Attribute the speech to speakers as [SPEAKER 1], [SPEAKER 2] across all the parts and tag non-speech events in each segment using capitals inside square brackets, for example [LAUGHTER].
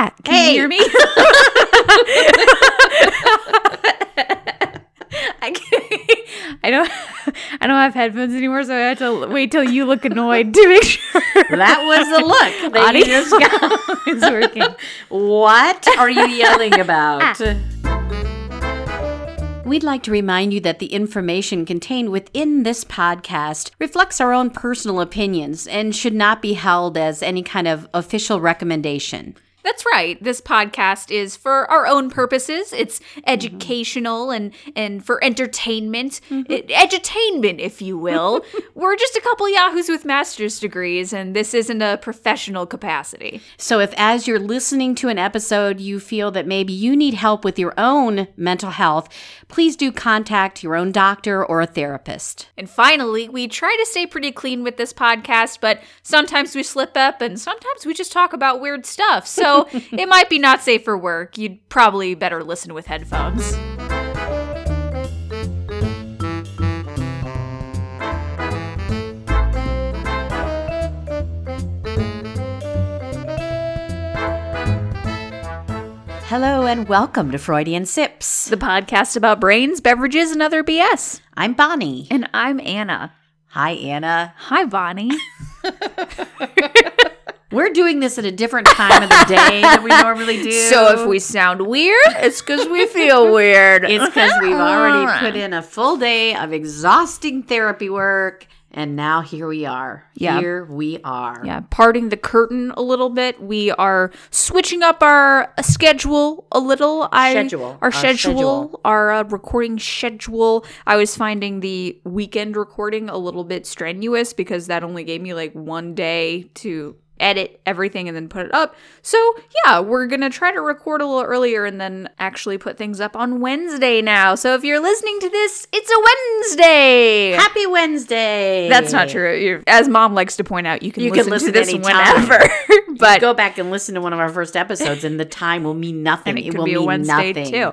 [SPEAKER 1] Ah, can
[SPEAKER 2] Hey.
[SPEAKER 1] you hear me? [LAUGHS] [LAUGHS] I can't, I don't I don't have headphones anymore, so I have to wait till you look annoyed to make sure
[SPEAKER 2] That was the look [LAUGHS] that you just got.
[SPEAKER 1] is working.
[SPEAKER 2] What are you yelling about? We'd like to remind you that the information contained within this podcast reflects our own personal opinions and should not be held as any kind of official recommendation.
[SPEAKER 1] That's right. This podcast is for our own purposes. It's mm-hmm. educational and and for entertainment, mm-hmm. It- edutainment, if you will. [LAUGHS] We're just a couple yahoos with master's degrees, and this isn't a professional capacity.
[SPEAKER 2] So, if as you're listening to an episode, you feel that maybe you need help with your own mental health, please do contact your own doctor or a therapist.
[SPEAKER 1] And finally, we try to stay pretty clean with this podcast, but sometimes we slip up, and sometimes we just talk about weird stuff. So [LAUGHS] it might be not safe for work. You'd probably better listen with headphones.
[SPEAKER 2] Hello, and welcome to Freudian Sips.
[SPEAKER 1] The podcast about brains, beverages, and other BS.
[SPEAKER 2] I'm Bonnie.
[SPEAKER 1] And I'm Anna.
[SPEAKER 2] Hi, Anna.
[SPEAKER 1] Hi, Bonnie. [LAUGHS]
[SPEAKER 2] We're doing this at a different time of the day than we normally [LAUGHS] do.
[SPEAKER 1] So if we sound weird, it's because we feel [LAUGHS] weird.
[SPEAKER 2] It's because we've already [LAUGHS] put in a full day of exhausting therapy work, and now here we are.
[SPEAKER 1] Yeah.
[SPEAKER 2] Here we are.
[SPEAKER 1] yeah, parting the curtain a little bit. We are switching up our uh, schedule a little. I,
[SPEAKER 2] Schedule.
[SPEAKER 1] Our,
[SPEAKER 2] Our
[SPEAKER 1] schedule,
[SPEAKER 2] schedule.
[SPEAKER 1] our uh, recording schedule. I was finding the weekend recording a little bit strenuous because that only gave me like one day to edit everything and then put it up. So, yeah, we're going to try to record a little earlier and then actually put things up on Wednesday now. So, if you're listening to this, it's a Wednesday.
[SPEAKER 2] Happy Wednesday.
[SPEAKER 1] That's not true. You as mom likes to point out, you can
[SPEAKER 2] You can
[SPEAKER 1] listen,
[SPEAKER 2] listen
[SPEAKER 1] to this
[SPEAKER 2] anytime.
[SPEAKER 1] whenever. [LAUGHS] [LAUGHS] but
[SPEAKER 2] Go back and listen to one of our first episodes, and the time will mean nothing.
[SPEAKER 1] and it,
[SPEAKER 2] it will
[SPEAKER 1] be a
[SPEAKER 2] mean
[SPEAKER 1] Wednesday
[SPEAKER 2] nothing.
[SPEAKER 1] too.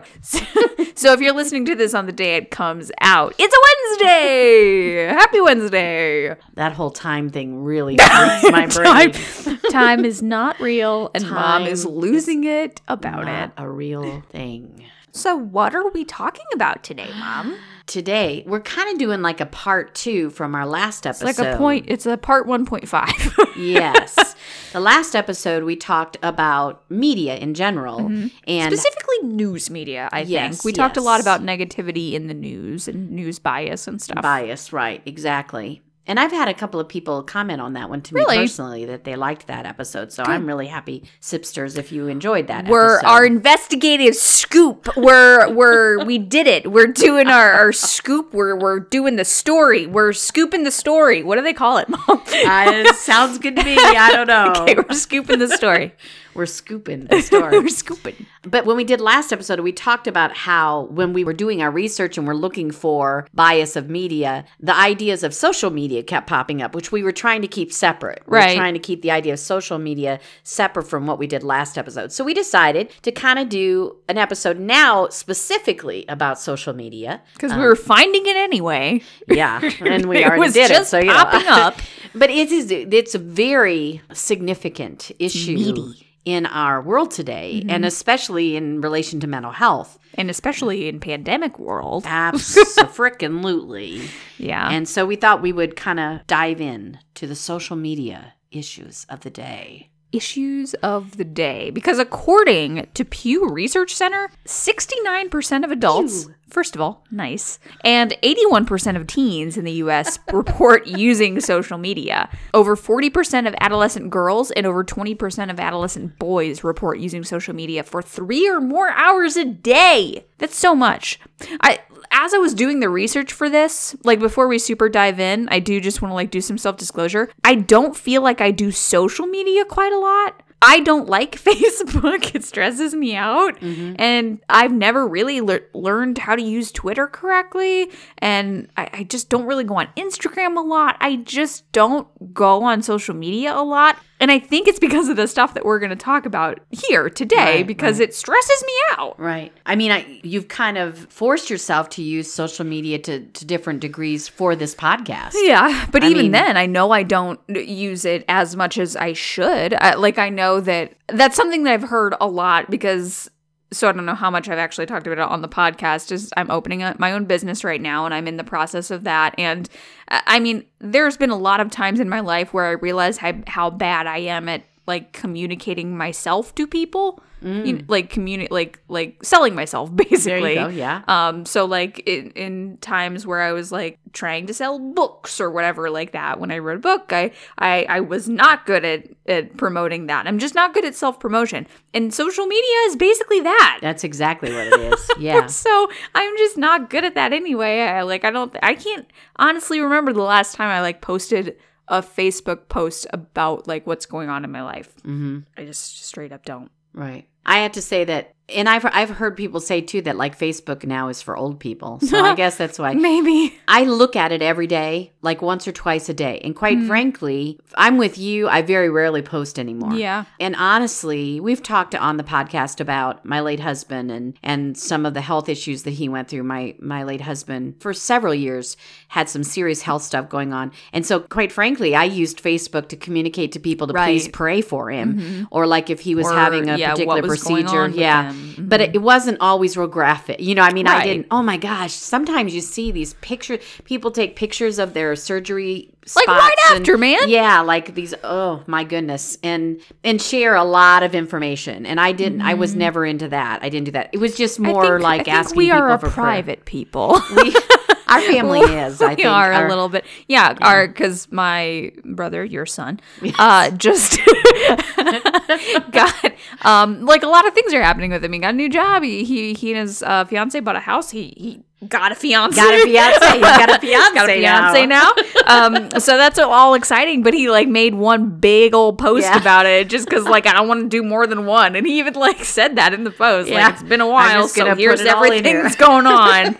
[SPEAKER 1] [LAUGHS] So, if you're listening to this on the day it comes out, it's a Wednesday. Happy Wednesday.
[SPEAKER 2] That whole time thing really [LAUGHS] freaks my brain.
[SPEAKER 1] Time, time is not real, and mom is
[SPEAKER 2] Time
[SPEAKER 1] losing it about
[SPEAKER 2] Not
[SPEAKER 1] it.
[SPEAKER 2] a real thing.
[SPEAKER 1] So, what are we talking about today, mom?
[SPEAKER 2] Today, we're kind of doing like a part two from our last episode.
[SPEAKER 1] Like a point. It's a part one point five. [LAUGHS]
[SPEAKER 2] yes. The last episode, we talked about media in general. Mm-hmm. And
[SPEAKER 1] Specifically, news media. I
[SPEAKER 2] Yes,
[SPEAKER 1] think we talked a lot about negativity in the news and news bias and stuff.
[SPEAKER 2] bias, right? Exactly. And I've had a couple of people comment on that one to
[SPEAKER 1] Really?
[SPEAKER 2] me personally that they liked that episode. So I'm really happy, Sipsters, if you enjoyed that
[SPEAKER 1] We're
[SPEAKER 2] episode.
[SPEAKER 1] our investigative scoop. We're we're we did it. We're doing our, our scoop. We're we're doing the story. We're scooping the story. What do they call it, mom?
[SPEAKER 2] Uh, it sounds good to me. I don't [LAUGHS] know.
[SPEAKER 1] okay, we're scooping the story. [LAUGHS]
[SPEAKER 2] We're scooping the story. [LAUGHS]
[SPEAKER 1] we're scooping.
[SPEAKER 2] But when we did last episode, we talked about how when we were doing our research and we're looking for bias of media, the ideas of social media kept popping up, which we were trying to keep separate. We
[SPEAKER 1] Right.
[SPEAKER 2] We're trying to keep the idea of social media separate from what we did last episode. So we decided to kind of do an episode now specifically about social media.
[SPEAKER 1] Because we um, were finding it anyway.
[SPEAKER 2] Yeah, [LAUGHS] and we already did it. So you
[SPEAKER 1] popping
[SPEAKER 2] know.
[SPEAKER 1] up. [LAUGHS]
[SPEAKER 2] but it is it's a very significant issue
[SPEAKER 1] Meaty. Mm-hmm.
[SPEAKER 2] in our world today, and especially in relation to mental health.
[SPEAKER 1] And especially in pandemic world.
[SPEAKER 2] Absolutely. [LAUGHS]
[SPEAKER 1] Yeah.
[SPEAKER 2] and so we thought we would kind of dive in to the social media issues of the day.
[SPEAKER 1] issues of the day because according to Pew Research Center, 69% of adults, first of all, nice, and 81% of teens in the US [LAUGHS] report using social media. Over 40% of adolescent girls and over 20% of adolescent boys report using social media for 3 or more hours a day. That's so much. I as I was doing the research for this, like before we super dive in, I do just want to like do some self-disclosure. I don't feel like I do social media quite a lot. I don't like [LAUGHS] Facebook. It stresses me out. Mm-hmm. And I've never really lear- learned how to use Twitter correctly. And I, I just don't really go on Instagram a lot. I just don't go on social media a lot. And I think it's because of the stuff that we're going to talk about here today
[SPEAKER 2] Right,
[SPEAKER 1] because it stresses me out.
[SPEAKER 2] Right. I mean, I, you've kind of forced yourself to use social media to, to different degrees for this podcast.
[SPEAKER 1] Yeah, but
[SPEAKER 2] I
[SPEAKER 1] even
[SPEAKER 2] mean-
[SPEAKER 1] then, I know I don't use it as much as I should. I, like, I know that that's something that I've heard a lot because. So I don't know how much I've actually talked about it on the podcast. Is I'm opening up my own business right now, and I'm in the process of that. And uh, I mean, there's been a lot of times in my life where I realize how how bad I am at like communicating myself to people, you know, like communi- like like selling myself [LAUGHS]
[SPEAKER 2] Mm.
[SPEAKER 1] Basically.
[SPEAKER 2] go. Yeah.
[SPEAKER 1] Um, so like in, in times where I was like trying to sell books or whatever like that, when I wrote a book, I I, I was not good at, at promoting that. I'm just not good at self promotion. And social media is basically that.
[SPEAKER 2] That's exactly what it is. [LAUGHS] Yeah.
[SPEAKER 1] So I'm just not good at that anyway. I like I don't I can't honestly remember the last time I like posted a Facebook post about like what's going on in my life.
[SPEAKER 2] hmm
[SPEAKER 1] I just straight up don't.
[SPEAKER 2] Right. I have to say that, and I've I've heard people say too that like Facebook now is for old people. So I [LAUGHS] guess that's why
[SPEAKER 1] Maybe.
[SPEAKER 2] I look at it every day, like once or twice a day. And quite mm. frankly, I'm with you. I very rarely post anymore.
[SPEAKER 1] Yeah.
[SPEAKER 2] And honestly, we've talked on the podcast about my late husband and and some of the health issues that he went through. My my late husband for several years had some serious health stuff going on. And so quite frankly, I used Facebook to communicate to people to please pray for him mm-hmm. or like if he was
[SPEAKER 1] Or,
[SPEAKER 2] having a
[SPEAKER 1] yeah,
[SPEAKER 2] particular procedure. Yeah.
[SPEAKER 1] him.
[SPEAKER 2] But it, it wasn't always real graphic. You know, I mean, I didn't oh my gosh, sometimes you see these pictures people take pictures of their surgery
[SPEAKER 1] Like right
[SPEAKER 2] and-
[SPEAKER 1] after, man.
[SPEAKER 2] yeah, like these. Oh my goodness, and and share a lot of information. And I didn't. I was never into that. I didn't do that. It was just
[SPEAKER 1] Mm-hmm.
[SPEAKER 2] More
[SPEAKER 1] think-
[SPEAKER 2] like asking
[SPEAKER 1] we are
[SPEAKER 2] people
[SPEAKER 1] a
[SPEAKER 2] for prayer.
[SPEAKER 1] private people.
[SPEAKER 2] We, [LAUGHS] our family [LAUGHS] is. I
[SPEAKER 1] we
[SPEAKER 2] think
[SPEAKER 1] are
[SPEAKER 2] Our-
[SPEAKER 1] a little bit yeah, our because my brother your son uh just [LAUGHS] got um like a lot of things are happening with him he got a new job he he, he and his uh, fiance bought a house he he got a fiance
[SPEAKER 2] Got a fiance. He's got a [LAUGHS] fiance.
[SPEAKER 1] got a fiance now. um, so that's all exciting. But he like made one big old post
[SPEAKER 2] Yeah.
[SPEAKER 1] about it just because like I don't want to do more than one. And he even like said that in the post.
[SPEAKER 2] Yeah.
[SPEAKER 1] Like it's been a while, so here's
[SPEAKER 2] put it all in
[SPEAKER 1] everything that's going on.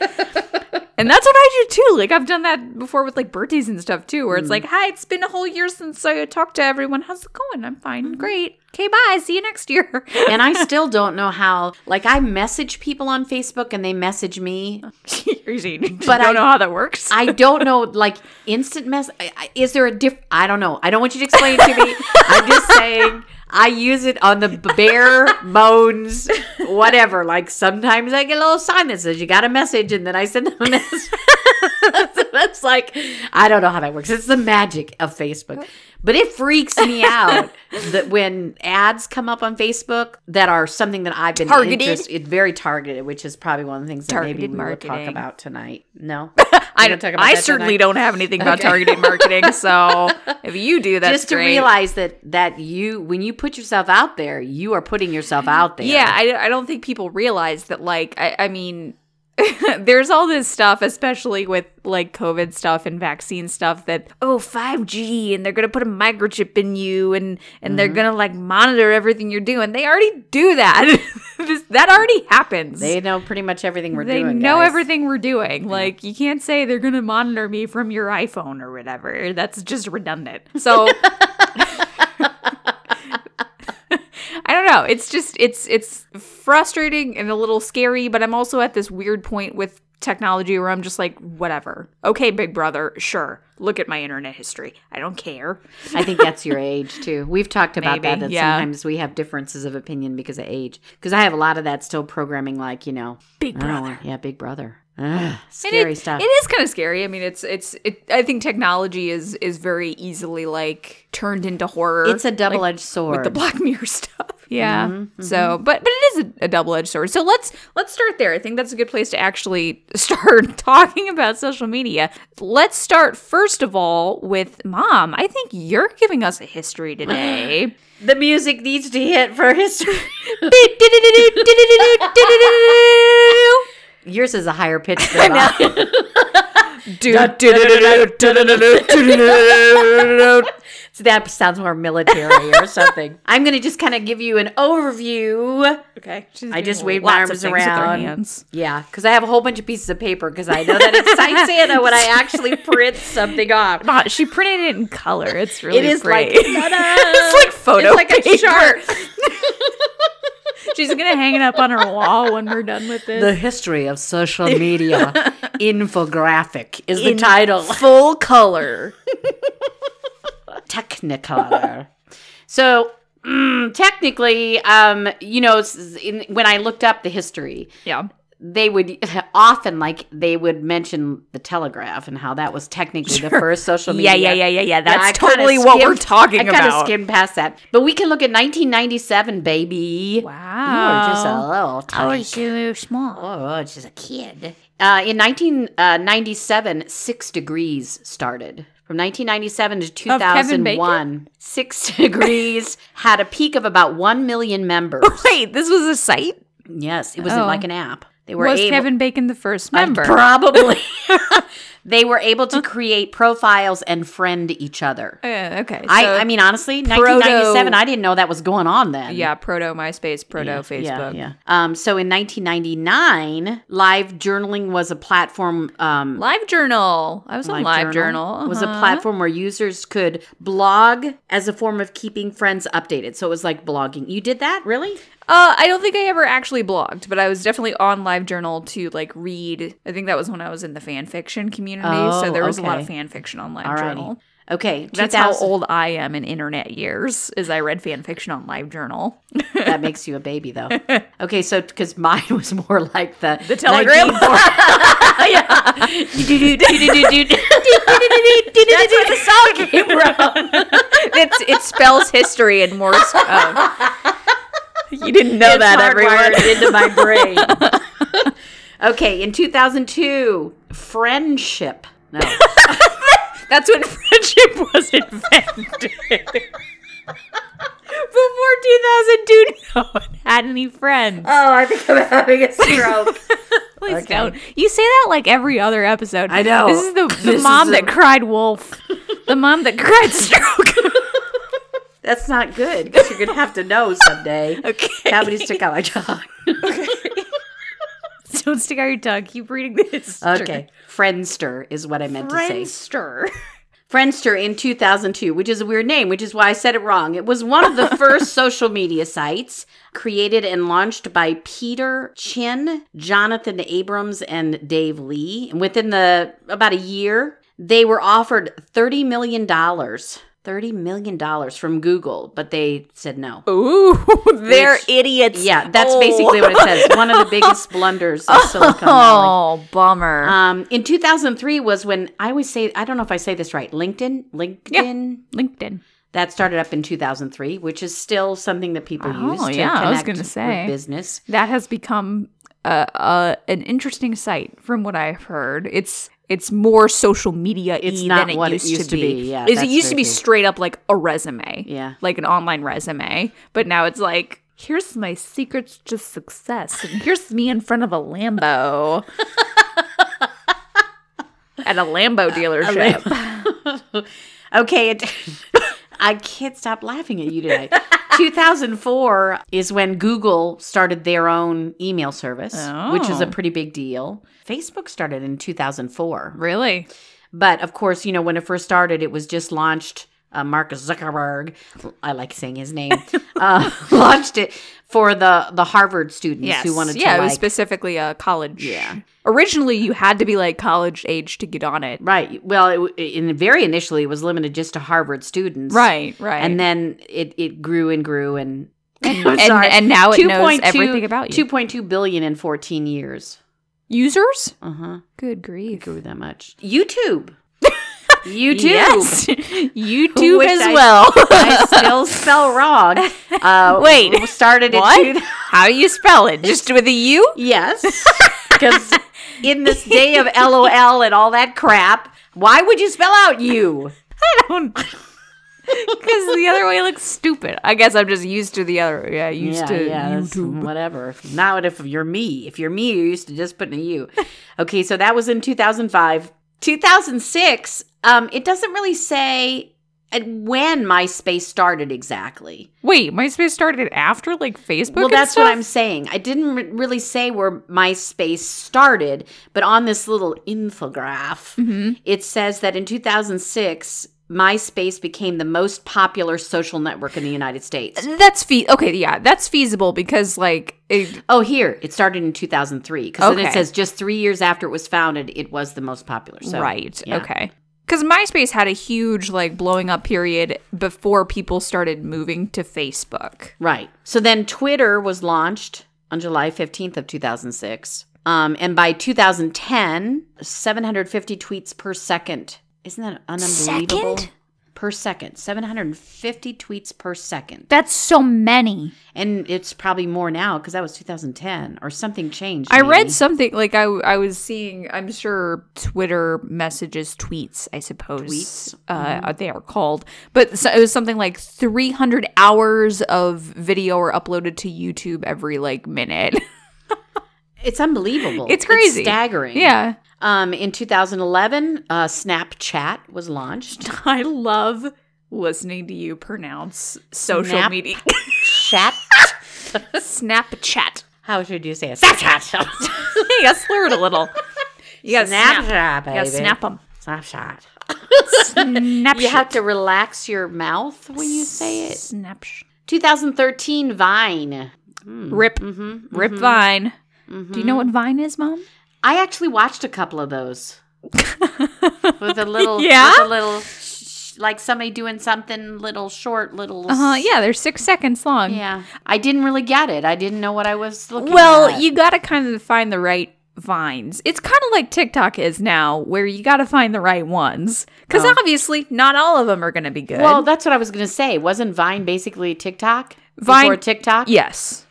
[SPEAKER 1] And that's what I do too. Like I've done that before with like birthdays and stuff too,
[SPEAKER 2] Mm.
[SPEAKER 1] where it's like, "Hi, it's been a whole year since I talked to everyone. How's it going? I'm fine,
[SPEAKER 2] Mm-hmm.
[SPEAKER 1] great. Okay, bye. See you next year." [LAUGHS]
[SPEAKER 2] and I [LAUGHS] still don't know how. Like I message people on Facebook, and they message me. [LAUGHS] But
[SPEAKER 1] I don't know how that works.
[SPEAKER 2] I don't know, like instant mess. Is there a diff? I don't know. I don't want you to explain it to me. I'm just saying. I use it on the bare [LAUGHS] bones, whatever. Like sometimes I get a little sign that says you got a message, and then I send them a message. [LAUGHS] That's like I don't know how that works. It's the magic of Facebook. But it freaks me [LAUGHS] out that when ads come up on Facebook that are something that I've been
[SPEAKER 1] Targeted?
[SPEAKER 2] interested, very targeted, which is probably one of the things that maybe we will talk about tonight. No,
[SPEAKER 1] I,
[SPEAKER 2] gonna talk about
[SPEAKER 1] I certainly
[SPEAKER 2] tonight?
[SPEAKER 1] don't have anything about
[SPEAKER 2] Okay.
[SPEAKER 1] targeted marketing. So [LAUGHS] if you do, that's
[SPEAKER 2] just to
[SPEAKER 1] great.
[SPEAKER 2] realize that that you when you put yourself out there you are putting yourself out there
[SPEAKER 1] Yeah, I, I don't think people realize that. Like, I, I mean, [LAUGHS] there's all this stuff, especially with like COVID stuff and vaccine stuff. That oh, 5G, and they're gonna put a microchip in you, and and they're
[SPEAKER 2] Mm-hmm.
[SPEAKER 1] gonna like monitor everything you're doing. They already do that. [LAUGHS] this, that already happens.
[SPEAKER 2] they know pretty much everything we're
[SPEAKER 1] They
[SPEAKER 2] doing They
[SPEAKER 1] know
[SPEAKER 2] guys.
[SPEAKER 1] everything we're doing. Like you can't say they're gonna monitor me from your iPhone or whatever. That's just redundant. [LAUGHS] So I don't know. It's just it's it's frustrating and a little scary, but I'm also at this weird point with technology where I'm just like, whatever. Okay, big brother, sure. Look at my internet history. I don't care.
[SPEAKER 2] i think that's your age too we've talked about
[SPEAKER 1] Maybe,
[SPEAKER 2] that that
[SPEAKER 1] yeah.
[SPEAKER 2] sometimes we have differences of opinion because of age because i have a lot of that still programming like you know
[SPEAKER 1] Big brother.
[SPEAKER 2] know, yeah big brother Ugh, scary
[SPEAKER 1] it,
[SPEAKER 2] stuff
[SPEAKER 1] It is kind of scary. I mean, it's it's it. I think technology is is very easily like turned into horror.
[SPEAKER 2] it's a double-edged sword
[SPEAKER 1] with the Black Mirror [LAUGHS] stuff. Yeah.
[SPEAKER 2] Mm-hmm,
[SPEAKER 1] So, but but it is a, a double edged sword. So let's let's start there. I think that's a good place to actually start talking about social media. Let's start first of all with mom. I think you're giving us a history today.
[SPEAKER 2] the music needs to hit for history yours is a higher pitch than mine. So that sounds more military or [LAUGHS] something. I'm going to just kind of give you an overview.
[SPEAKER 1] Okay.
[SPEAKER 2] I just waved my arms
[SPEAKER 1] things with her
[SPEAKER 2] around. Yeah, because I have a whole bunch of pieces of paper because I know that excites Santa when I actually [LAUGHS] print something off.
[SPEAKER 1] Not- she printed it in color. It's really
[SPEAKER 2] It is
[SPEAKER 1] pretty.
[SPEAKER 2] like, [LAUGHS]
[SPEAKER 1] it's like photo.
[SPEAKER 2] It's like a chart.
[SPEAKER 1] She's gonna hang it up on her wall when we're done with this.
[SPEAKER 2] The history of social media infographic is the title.
[SPEAKER 1] full color.
[SPEAKER 2] Technicolor. so mm, technically, um, you know, in, when I looked up the history,
[SPEAKER 1] Yeah.
[SPEAKER 2] they would [LAUGHS] often like they would mention the telegraph and how that was technically the first social media.
[SPEAKER 1] Yeah, yeah, yeah, yeah, yeah. That's
[SPEAKER 2] I kinda
[SPEAKER 1] totally what we're
[SPEAKER 2] skimmed-
[SPEAKER 1] talking
[SPEAKER 2] I kind of skimmed past that, but we can look at 1997, baby.
[SPEAKER 1] Wow.
[SPEAKER 2] You're just a little tiny.
[SPEAKER 1] so small.
[SPEAKER 2] Oh, just a kid. Uh, in 1997, Six Degrees started. From 1997 to 2001, Six [LAUGHS] Degrees had a peak of about 1 million members. [LAUGHS]
[SPEAKER 1] Wait, this was a site?
[SPEAKER 2] yes, it was
[SPEAKER 1] Oh.
[SPEAKER 2] like an app. They were
[SPEAKER 1] Was
[SPEAKER 2] able,
[SPEAKER 1] Kevin Bacon the first
[SPEAKER 2] Uh,
[SPEAKER 1] member?
[SPEAKER 2] Probably. [LAUGHS] [LAUGHS] they were able to create profiles and friend each other.
[SPEAKER 1] Uh, okay.
[SPEAKER 2] I,
[SPEAKER 1] so-
[SPEAKER 2] I mean, honestly, 1997, I didn't know that was going on then.
[SPEAKER 1] yeah, proto MySpace, proto
[SPEAKER 2] Yeah,
[SPEAKER 1] Facebook.
[SPEAKER 2] Yeah, yeah. Um, so in 1999, live journaling was a platform. Um,
[SPEAKER 1] Live Journal. I was on Live Journal.
[SPEAKER 2] was a
[SPEAKER 1] Uh-huh.
[SPEAKER 2] platform where users could blog as a form of keeping friends updated. So it was like blogging. You did that, really?
[SPEAKER 1] Uh, I don't think I ever actually blogged, but I was definitely on Live Journal to like read. I think that was when I was in the fan fiction community, so
[SPEAKER 2] Oh,
[SPEAKER 1] there was a lot of
[SPEAKER 2] okay.
[SPEAKER 1] fan fiction on Live
[SPEAKER 2] Alrighty.
[SPEAKER 1] Journal.
[SPEAKER 2] Okay,
[SPEAKER 1] That's how old I am in internet years. Is I read fan fiction on Live Journal.
[SPEAKER 2] that makes you a baby, though. [LAUGHS] Okay, so because mine was more like the
[SPEAKER 1] The Telegram.
[SPEAKER 2] 1940 [LAUGHS] That's where the song came from. [LAUGHS]
[SPEAKER 1] it's it spells history in Morse code. You didn't know that, everyone.
[SPEAKER 2] hardwired [LAUGHS] into my brain. [LAUGHS] okay, in 2002, friendship. No. [LAUGHS]
[SPEAKER 1] That's when friendship was invented. Before 2002, no one had any friends.
[SPEAKER 2] Oh, I think I'm having a stroke.
[SPEAKER 1] Please
[SPEAKER 2] okay.
[SPEAKER 1] don't. You say that like every other episode.
[SPEAKER 2] I know.
[SPEAKER 1] This is the, the
[SPEAKER 2] This
[SPEAKER 1] mom
[SPEAKER 2] is
[SPEAKER 1] that cried wolf. The mom that cried stroke.
[SPEAKER 2] That's not good because you're going to have to know someday. [LAUGHS]
[SPEAKER 1] okay.
[SPEAKER 2] How many stick out my tongue? okay. [LAUGHS]
[SPEAKER 1] Don't stick out your tongue. Keep reading this.
[SPEAKER 2] Okay. Friendster is what I meant to say.
[SPEAKER 1] Friendster.
[SPEAKER 2] Friendster in 2002, which is a weird name, which is why I said it wrong. It was one of the [LAUGHS] first social media sites created and launched by Peter Chin, Jonathan Abrams, and Dave Lee. And within the about a year, they were offered $30 million. $30 million from Google, but they said no.
[SPEAKER 1] Ooh, [LAUGHS] they're
[SPEAKER 2] Which-
[SPEAKER 1] idiots.
[SPEAKER 2] Yeah, that's
[SPEAKER 1] Oh.
[SPEAKER 2] basically what it says. One of the biggest [LAUGHS] blunders of Silicon Valley.
[SPEAKER 1] Oh, bummer.
[SPEAKER 2] Um, in 2003 was when I always say, I don't know if I say this right, LinkedIn? LinkedIn?
[SPEAKER 1] LinkedIn.
[SPEAKER 2] That started up in 2003, which is still something that people
[SPEAKER 1] Oh,
[SPEAKER 2] use to
[SPEAKER 1] yeah, I was
[SPEAKER 2] connect
[SPEAKER 1] gonna say.
[SPEAKER 2] business.
[SPEAKER 1] That has become uh, uh, an interesting site, from what I've heard. It's it's more social media
[SPEAKER 2] It's
[SPEAKER 1] than
[SPEAKER 2] not
[SPEAKER 1] it
[SPEAKER 2] what it
[SPEAKER 1] used,
[SPEAKER 2] used
[SPEAKER 1] to
[SPEAKER 2] to
[SPEAKER 1] be.
[SPEAKER 2] be, yeah,
[SPEAKER 1] Is it used to be straight up like a resume,
[SPEAKER 2] Yeah.
[SPEAKER 1] like an online resume, but now it's like. Here's my secrets to success, and here's me in front of a Lambo [LAUGHS] at a Lambo dealership. [LAUGHS]
[SPEAKER 2] Okay, it, [LAUGHS] I can't stop laughing at you today. 2004 is when Google started their own email service, which is a
[SPEAKER 1] Oh.
[SPEAKER 2] pretty big deal. Facebook started in 2004.
[SPEAKER 1] really?
[SPEAKER 2] But of course, you know, when it first started, it was just launched. Uh, Mark Zuckerberg, I like saying his name, [LAUGHS] uh, launched it for the the Harvard students
[SPEAKER 1] Yes.
[SPEAKER 2] who wanted
[SPEAKER 1] yeah,
[SPEAKER 2] to Yeah,
[SPEAKER 1] it was
[SPEAKER 2] like
[SPEAKER 1] specifically a college.
[SPEAKER 2] Yeah.
[SPEAKER 1] Originally, you had to be like college age to get on it.
[SPEAKER 2] right. Well, it, in very initially, it was limited just to Harvard students,
[SPEAKER 1] Right, right.
[SPEAKER 2] And then it it grew and grew and [LAUGHS]
[SPEAKER 1] and, and, and now it knows
[SPEAKER 2] 2.2
[SPEAKER 1] everything about you.
[SPEAKER 2] 2.2 billion in 14 years.
[SPEAKER 1] Users?
[SPEAKER 2] Uh huh.
[SPEAKER 1] Good grief.
[SPEAKER 2] Grew that much. YouTube. [LAUGHS] YouTube.
[SPEAKER 1] Yes. [LAUGHS] YouTube
[SPEAKER 2] Which
[SPEAKER 1] as
[SPEAKER 2] I-
[SPEAKER 1] well.
[SPEAKER 2] I still spell wrong. [LAUGHS] Uh,
[SPEAKER 1] Wait,
[SPEAKER 2] started
[SPEAKER 1] what?
[SPEAKER 2] two-
[SPEAKER 1] How do you spell it? Just with a U?
[SPEAKER 2] Yes, [LAUGHS] because in this day of LOL and all that crap, why would you spell out you?
[SPEAKER 1] I don't. Because the other way looks stupid. I guess I'm just used to the other. Yeah, used to
[SPEAKER 2] that's-
[SPEAKER 1] YouTube.
[SPEAKER 2] whatever. Not if you're me. If you're me, you're used to just putting a U. Okay, so that was in 2005. 2006. Um, it doesn't really say uh, when MySpace started exactly.
[SPEAKER 1] Wait, MySpace started after like Facebook.
[SPEAKER 2] well, that's what? I'm saying. I didn't re- really say where MySpace started, but on this little infograph,
[SPEAKER 1] Mm-hmm.
[SPEAKER 2] it says that in 2006, MySpace became the most popular social network in the United States.
[SPEAKER 1] That's fe- okay, yeah, that's feasible because like it,
[SPEAKER 2] Oh, here it started in 2003 because then it says just three years after it was founded, it was the most popular. So,
[SPEAKER 1] right,
[SPEAKER 2] yeah.
[SPEAKER 1] okay. Cuz MySpace had a huge like blowing up period before people started moving to Facebook.
[SPEAKER 2] Right. So then Twitter was launched on July 15th of 2006. Um, and by 2010, 750 tweets per second. Isn't that unbelievable?
[SPEAKER 1] Second?
[SPEAKER 2] Per second. 750 tweets per second.
[SPEAKER 1] That's so many.
[SPEAKER 2] And it's probably more now because that was 2010 or something changed.
[SPEAKER 1] I read something like I I was seeing I'm sure Twitter messages tweets I suppose
[SPEAKER 2] Tweets?
[SPEAKER 1] uh, they are called but so it was something like 300 hours of video are uploaded to YouTube every like minute. [LAUGHS]
[SPEAKER 2] It's unbelievable.
[SPEAKER 1] It's crazy.
[SPEAKER 2] staggering.
[SPEAKER 1] yeah.
[SPEAKER 2] Um, in 2011, uh, Snapchat was launched. [LAUGHS]
[SPEAKER 1] I love listening to you pronounce social
[SPEAKER 2] Snap-
[SPEAKER 1] media.
[SPEAKER 2] Chat.
[SPEAKER 1] Snapchat.
[SPEAKER 2] How should you say it? Snapchat. [LAUGHS]
[SPEAKER 1] you gotta slur it a little. You snap.
[SPEAKER 2] Snapchat,
[SPEAKER 1] You
[SPEAKER 2] baby.
[SPEAKER 1] gotta snap them.
[SPEAKER 2] Snapchat.
[SPEAKER 1] Snapchat.
[SPEAKER 2] You have to relax your mouth when you say it.
[SPEAKER 1] Snapsh.
[SPEAKER 2] 2013 Vine.
[SPEAKER 1] Rip.
[SPEAKER 2] Mm-hmm.
[SPEAKER 1] Rip Vine. Do you know what Vine is, Mom?
[SPEAKER 2] I actually watched a couple of those [LAUGHS] with a little,
[SPEAKER 1] Yeah?
[SPEAKER 2] with a little, sh- like somebody doing something little short, little.
[SPEAKER 1] Uh huh. Yeah, they're six seconds long.
[SPEAKER 2] Yeah. I didn't really get it. I didn't know what I was looking for.
[SPEAKER 1] Well,
[SPEAKER 2] at.
[SPEAKER 1] you got to kind of find the right vines. It's kind of like TikTok is now, where you got to find the right ones. Because
[SPEAKER 2] Oh.
[SPEAKER 1] obviously, not all of them are going to be good.
[SPEAKER 2] Well, that's what I was going to say. Wasn't Vine basically TikTok?
[SPEAKER 1] Vine-
[SPEAKER 2] Before TikTok?
[SPEAKER 1] yes.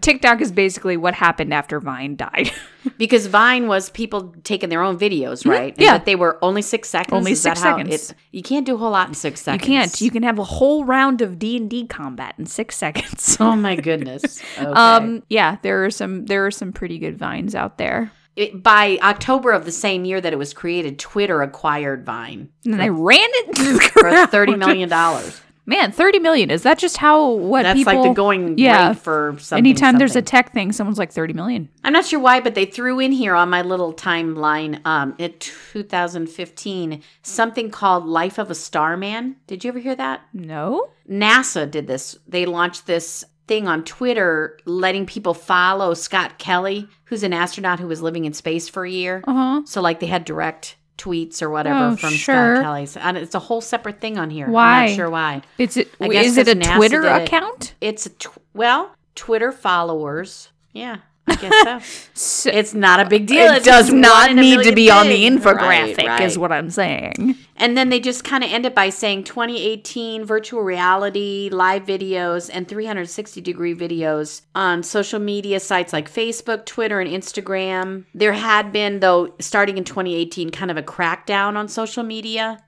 [SPEAKER 1] TikTok is basically what happened after Vine died. [LAUGHS]
[SPEAKER 2] Because Vine was people taking their own videos, right?
[SPEAKER 1] Mm-hmm. Yeah.
[SPEAKER 2] But they were only six seconds.
[SPEAKER 1] Only
[SPEAKER 2] Is
[SPEAKER 1] six seconds.
[SPEAKER 2] It's, you can't do a whole lot in six seconds.
[SPEAKER 1] you can't. You can have a whole round of D and D combat in six seconds. [LAUGHS]
[SPEAKER 2] Oh my [LAUGHS] goodness. Okay.
[SPEAKER 1] Um. Yeah, there are some. There are some pretty good vines out there.
[SPEAKER 2] It- by October of the same year that it was created, Twitter acquired Vine
[SPEAKER 1] And then I ran it the
[SPEAKER 2] for thirty million dollars.
[SPEAKER 1] Man, thirty million. Is that just how what
[SPEAKER 2] That's
[SPEAKER 1] people?
[SPEAKER 2] like the going
[SPEAKER 1] yeah.
[SPEAKER 2] rate for something.
[SPEAKER 1] Anytime there's a tech thing, someone's like thirty million.
[SPEAKER 2] I'm not sure why, but they threw in here on my little timeline um, in 2015 something called Life of a Starman. Did you ever hear that?
[SPEAKER 1] No.
[SPEAKER 2] NASA did this. They launched this thing on Twitter letting people follow Scott Kelly, who's an astronaut who was living in space for a year.
[SPEAKER 1] Uh huh.
[SPEAKER 2] So like they had direct tweets or whatever
[SPEAKER 1] Oh,
[SPEAKER 2] from
[SPEAKER 1] sure.
[SPEAKER 2] Scott Kelly. So, and it's a whole separate thing on here. I'm
[SPEAKER 1] Why?
[SPEAKER 2] not sure why.
[SPEAKER 1] It's it. Is it a
[SPEAKER 2] NASA
[SPEAKER 1] Twitter
[SPEAKER 2] it.
[SPEAKER 1] account?
[SPEAKER 2] It's a tw- well, Twitter followers. Yeah, I guess so. [LAUGHS]
[SPEAKER 1] So,
[SPEAKER 2] it's not a big deal.
[SPEAKER 1] it
[SPEAKER 2] It's
[SPEAKER 1] does not
[SPEAKER 2] one in a
[SPEAKER 1] need to be on the infographic,
[SPEAKER 2] Right, right.
[SPEAKER 1] is what I'm saying.
[SPEAKER 2] And then they just kind of end it by saying 2018 virtual reality, live videos, and 360 degree videos on social media sites like Facebook, Twitter, and Instagram. There had been, though, starting in 2018, kind of a crackdown on social media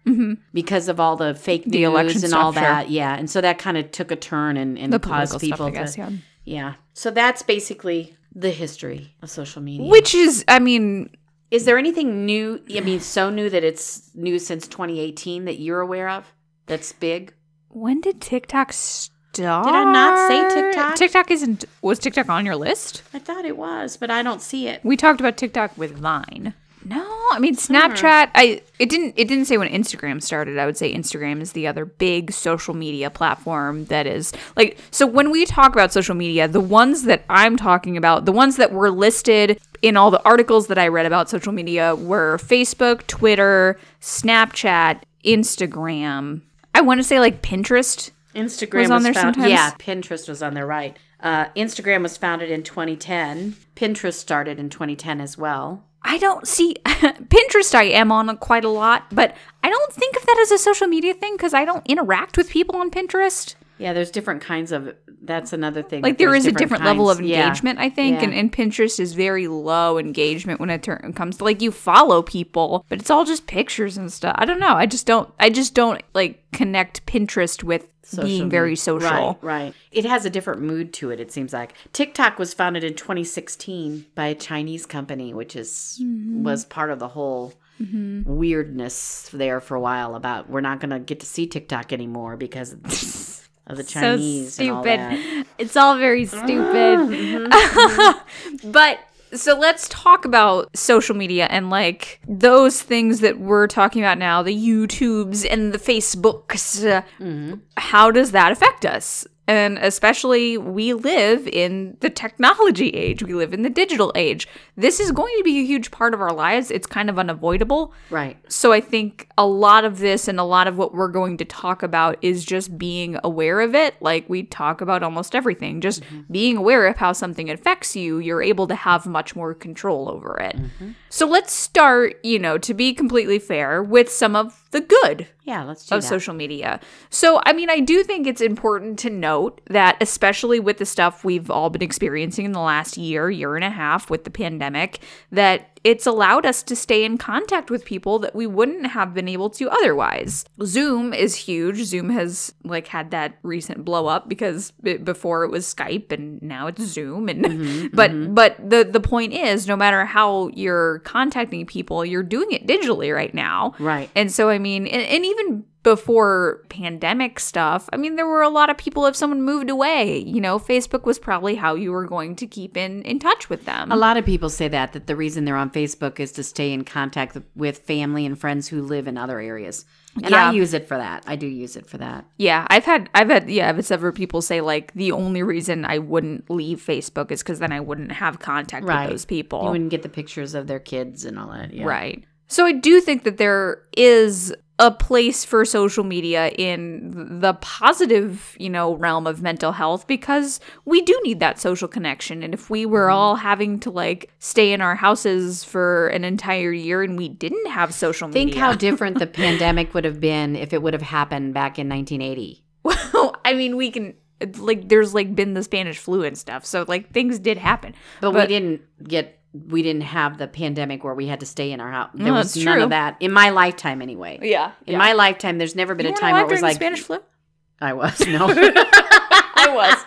[SPEAKER 2] because of all the fake
[SPEAKER 1] Mm-hmm. The
[SPEAKER 2] news and all
[SPEAKER 1] stuff, sure.
[SPEAKER 2] that. Yeah. And so that kind of took a turn and, and
[SPEAKER 1] The
[SPEAKER 2] caused people
[SPEAKER 1] stuff, I guess.
[SPEAKER 2] to.
[SPEAKER 1] Yeah.
[SPEAKER 2] Yeah. So that's basically the history of social media.
[SPEAKER 1] Which is, I mean,
[SPEAKER 2] Is there anything new? I mean, so new that it's new since 2018 that you're aware of? That's big.
[SPEAKER 1] when did TikTok start?
[SPEAKER 2] Did I not say TikTok?
[SPEAKER 1] TikTok isn't. Was TikTok on your list?
[SPEAKER 2] I thought it was, but I don't see it.
[SPEAKER 1] We talked about TikTok with Vine. I mean Snapchat. I it didn't it didn't say when Instagram started. I would say Instagram is the other big social media platform that is like so when we talk about social media, the ones that I'm talking about, the ones that were listed in all the articles that I read about social media were Facebook, Twitter, Snapchat, Instagram. I want to say like Pinterest.
[SPEAKER 2] Instagram
[SPEAKER 1] Was
[SPEAKER 2] was,
[SPEAKER 1] there
[SPEAKER 2] found-
[SPEAKER 1] sometimes?
[SPEAKER 2] Yeah, Pinterest was on there, right? Uh, Instagram was founded in 2010. Pinterest started in 2010 as well.
[SPEAKER 1] I don't see [LAUGHS] Pinterest. I am on quite a lot, but I don't think of that as a social media thing because I don't interact with people on Pinterest.
[SPEAKER 2] Yeah, there's different kinds of. That's another thing.
[SPEAKER 1] Like
[SPEAKER 2] there's
[SPEAKER 1] is a different level of
[SPEAKER 2] kinds. Yeah.
[SPEAKER 1] engagement, I think,
[SPEAKER 2] Yeah.
[SPEAKER 1] and, and Pinterest is very low engagement when it turn, comes to like you follow people, but it's all just pictures and stuff. I don't know. I just don't. I just don't like connect Pinterest with
[SPEAKER 2] Social
[SPEAKER 1] being very social.
[SPEAKER 2] Right, right. It has a different mood to it, it seems like. TikTok was founded in 2016 by a Chinese company, which is
[SPEAKER 1] Mm-hmm.
[SPEAKER 2] was part of the whole weirdness there for a while about we're not going to get to see TikTok anymore because [LAUGHS] of the Chinese
[SPEAKER 1] so
[SPEAKER 2] and all
[SPEAKER 1] stupid.
[SPEAKER 2] that. [LAUGHS]
[SPEAKER 1] It's all very stupid.
[SPEAKER 2] Mm-hmm. [LAUGHS]
[SPEAKER 1] but So let's talk about social media and like those things that we're talking about now, the YouTubes and the Facebooks. Uh, How does that affect us? And especially, we live in the technology age. We live in the digital age. This is going to be a huge part of our lives. It's kind of unavoidable.
[SPEAKER 2] Right.
[SPEAKER 1] So I think a lot of this and a lot of what we're going to talk about is just being aware of it. Like we talk about almost everything, just mm-hmm. being aware of how something affects you, you're able to have much more control over it. Mm-hmm. So let's start, you know, to be completely fair, with some of the good
[SPEAKER 2] Yeah, let's do
[SPEAKER 1] of
[SPEAKER 2] that.
[SPEAKER 1] social media. So, I mean, I do think it's important to note that, especially with the stuff we've all been experiencing in the last year, year and a half with the pandemic, that it's allowed us to stay in contact with people that we wouldn't have been able to otherwise. Zoom is huge. Zoom has like had that recent blow up because it, before it was Skype and now it's Zoom and mm-hmm, [LAUGHS] but mm-hmm. but the the point is no matter how you're contacting people, you're doing it digitally right now.
[SPEAKER 2] Right.
[SPEAKER 1] And so, I mean, and, and even before pandemic stuff, I mean, there were a lot of people, if someone moved away, you know, Facebook was probably how you were going to keep in, in touch with them.
[SPEAKER 2] A lot of people say that that the reason they're on Facebook is to stay in contact with family and friends who live in other areas. And
[SPEAKER 1] Yeah.
[SPEAKER 2] I use it for that. I do use it for that.
[SPEAKER 1] Yeah, I've had, I've had, yeah, I've had several people say like the only reason I wouldn't leave Facebook is because then I wouldn't have contact
[SPEAKER 2] Right.
[SPEAKER 1] with those people.
[SPEAKER 2] You wouldn't get the pictures of their kids and all that. Yeah.
[SPEAKER 1] Right. So I do think that there is a place for social media in the positive, you know, realm of mental health because we do need that social connection. And if we were
[SPEAKER 2] Mm-hmm.
[SPEAKER 1] all having to like stay in our houses for an entire year and we didn't have social media.
[SPEAKER 2] Think how [LAUGHS] different the pandemic would have been if it would have happened back in 1980.
[SPEAKER 1] well, I mean, we can like there's like been the Spanish flu and stuff. So like things did happen.
[SPEAKER 2] But,
[SPEAKER 1] But-
[SPEAKER 2] we didn't get we didn't have the pandemic where we had to stay in our house. There
[SPEAKER 1] No,
[SPEAKER 2] was none
[SPEAKER 1] true.
[SPEAKER 2] of that in my lifetime anyway.
[SPEAKER 1] Yeah.
[SPEAKER 2] In my lifetime there's never been
[SPEAKER 1] you
[SPEAKER 2] a time where it was like
[SPEAKER 1] Spanish flu?
[SPEAKER 2] I was. [LAUGHS] No.
[SPEAKER 1] I was.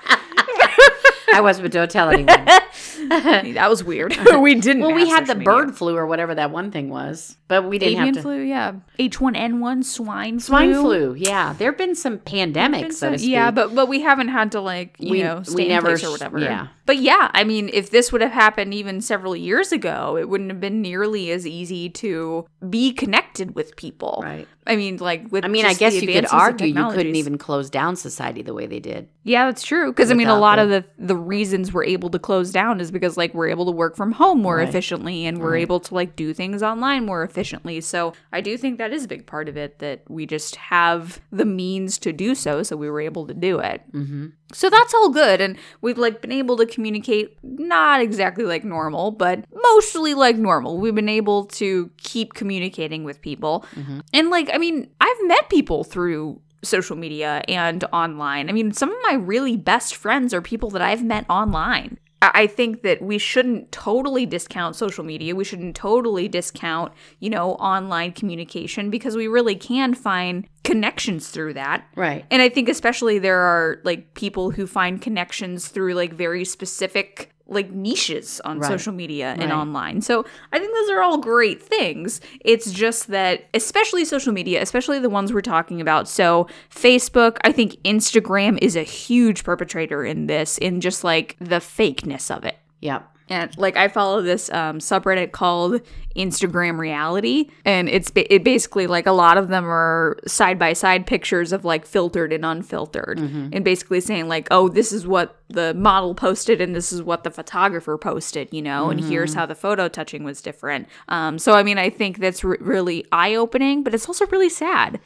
[SPEAKER 1] [LAUGHS]
[SPEAKER 2] I was, but don't tell anyone. [LAUGHS]
[SPEAKER 1] that was weird. we didn't.
[SPEAKER 2] Well, we had the
[SPEAKER 1] media.
[SPEAKER 2] bird flu or whatever that one thing was, but we didn't
[SPEAKER 1] avian
[SPEAKER 2] have to.
[SPEAKER 1] flu, yeah. H1N1, swine flu.
[SPEAKER 2] Swine flu, yeah. There have been some pandemics,
[SPEAKER 1] Been
[SPEAKER 2] so to speak.
[SPEAKER 1] Yeah, but but we haven't had to like you
[SPEAKER 2] We-
[SPEAKER 1] know stay in
[SPEAKER 2] never
[SPEAKER 1] place or whatever.
[SPEAKER 2] yeah.
[SPEAKER 1] But yeah, I mean, if this would have happened even several years ago, it wouldn't have been nearly as easy to be connected with people.
[SPEAKER 2] Right.
[SPEAKER 1] I mean, like with
[SPEAKER 2] I mean, I guess you could argue you couldn't even close down society the way they did.
[SPEAKER 1] Yeah, that's true. Because I mean, a lot
[SPEAKER 2] the-
[SPEAKER 1] of the the reasons we're able to close down is because like we're able to work from home more
[SPEAKER 2] Right.
[SPEAKER 1] efficiently, and we're able to like do things online more efficiently. So I do think that is a big part of it that we just have the means to do so, so we were able to do it.
[SPEAKER 2] Mm-hmm.
[SPEAKER 1] So that's all good, and we've like been able to communicate not exactly like normal, but mostly like normal. We've been able to keep communicating with people, and like I mean, I've met people through social media and online. I mean, some of my really best friends are people that I've met online. I think that we shouldn't totally discount social media. We shouldn't totally discount, you know, online communication because we really can find connections through that.
[SPEAKER 2] Right.
[SPEAKER 1] And I think especially there are like people who find connections through like very specific like niches on
[SPEAKER 2] Right.
[SPEAKER 1] social media and
[SPEAKER 2] Right.
[SPEAKER 1] online. So I think those are all great things. It's just that especially social media, especially the ones we're talking about. So Facebook, I think Instagram is a huge perpetrator in this in just like the fakeness of it.
[SPEAKER 2] Yep.
[SPEAKER 1] And like I follow this um, subreddit called Instagram Reality, and it's ba- it basically like a lot of them are side by side pictures of like filtered and unfiltered, and basically saying like, oh, this is what the model posted, and this is what the photographer posted, you know, and here's how the photo touching was different. Um, so I mean, I think that's re- really eye opening, but it's also really sad.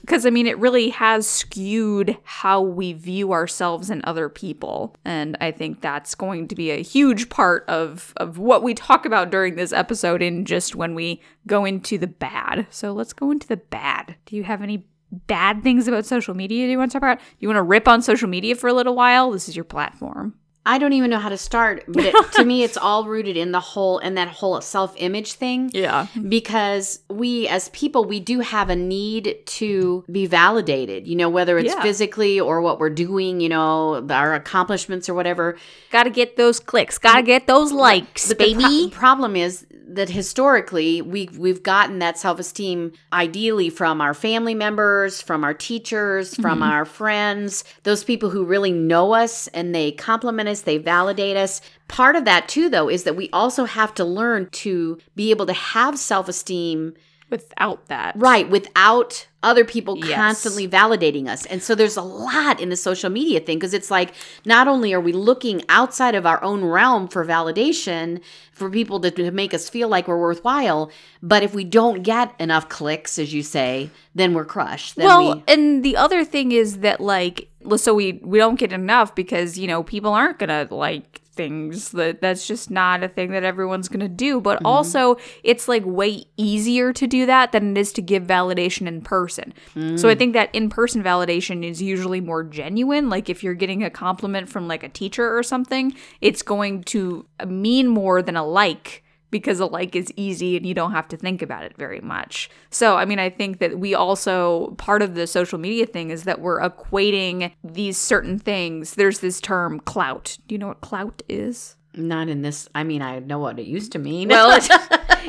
[SPEAKER 1] Because I mean, it really has skewed how we view ourselves and other people, and I think that's going to be a huge part of of what we talk about during this episode, and just when we go into the bad. So let's go into the bad. Do you have any? Bad things about social media do you want to talk about? You want to rip on social media for a little while? This is your platform.
[SPEAKER 2] I don't even know how to start, but it, to me, it's all rooted in the whole and that whole self-image thing.
[SPEAKER 1] Yeah.
[SPEAKER 2] because we as people we do have a need to be validated you know whether it's
[SPEAKER 1] Yeah.
[SPEAKER 2] physically or what we're doing you know our accomplishments or whatever
[SPEAKER 1] Got to get those clicks. Got to get those likes,
[SPEAKER 2] but the pro- problem is that historically we we've gotten that self-esteem ideally from our family members from our teachers from
[SPEAKER 1] Mm-hmm.
[SPEAKER 2] our friends those people who really know us and they compliment us us, they validate us. Part of that, too, though, is that we also have to learn to be able to have self esteem
[SPEAKER 1] Without that.
[SPEAKER 2] Right, without other people
[SPEAKER 1] Yes.
[SPEAKER 2] constantly validating us. And so there's a lot in the social media thing because it's like not only are we looking outside of our own realm for validation for people to, to make us feel like we're worthwhile, but if we don't get enough clicks, as you say, then we're crushed. Then
[SPEAKER 1] well,
[SPEAKER 2] we,
[SPEAKER 1] and the other thing is that like so we we don't get enough because you know people aren't gonna like things that that's just not a thing that everyone's gonna do but
[SPEAKER 2] Mm-hmm.
[SPEAKER 1] also it's like way easier to do that than it is to give validation in person so i
[SPEAKER 2] Mm.
[SPEAKER 1] think that in-person validation is usually more genuine like if you're getting a compliment from like a teacher or something it's going to mean more than a like because a like is easy and you don't have to think about it very much. So, I mean, I think that we also, part of the social media thing is that we're equating these certain things. There's this term clout. Do you know what clout is?
[SPEAKER 2] not in this. I mean, I know what it used to mean.
[SPEAKER 1] Well, [LAUGHS] it's,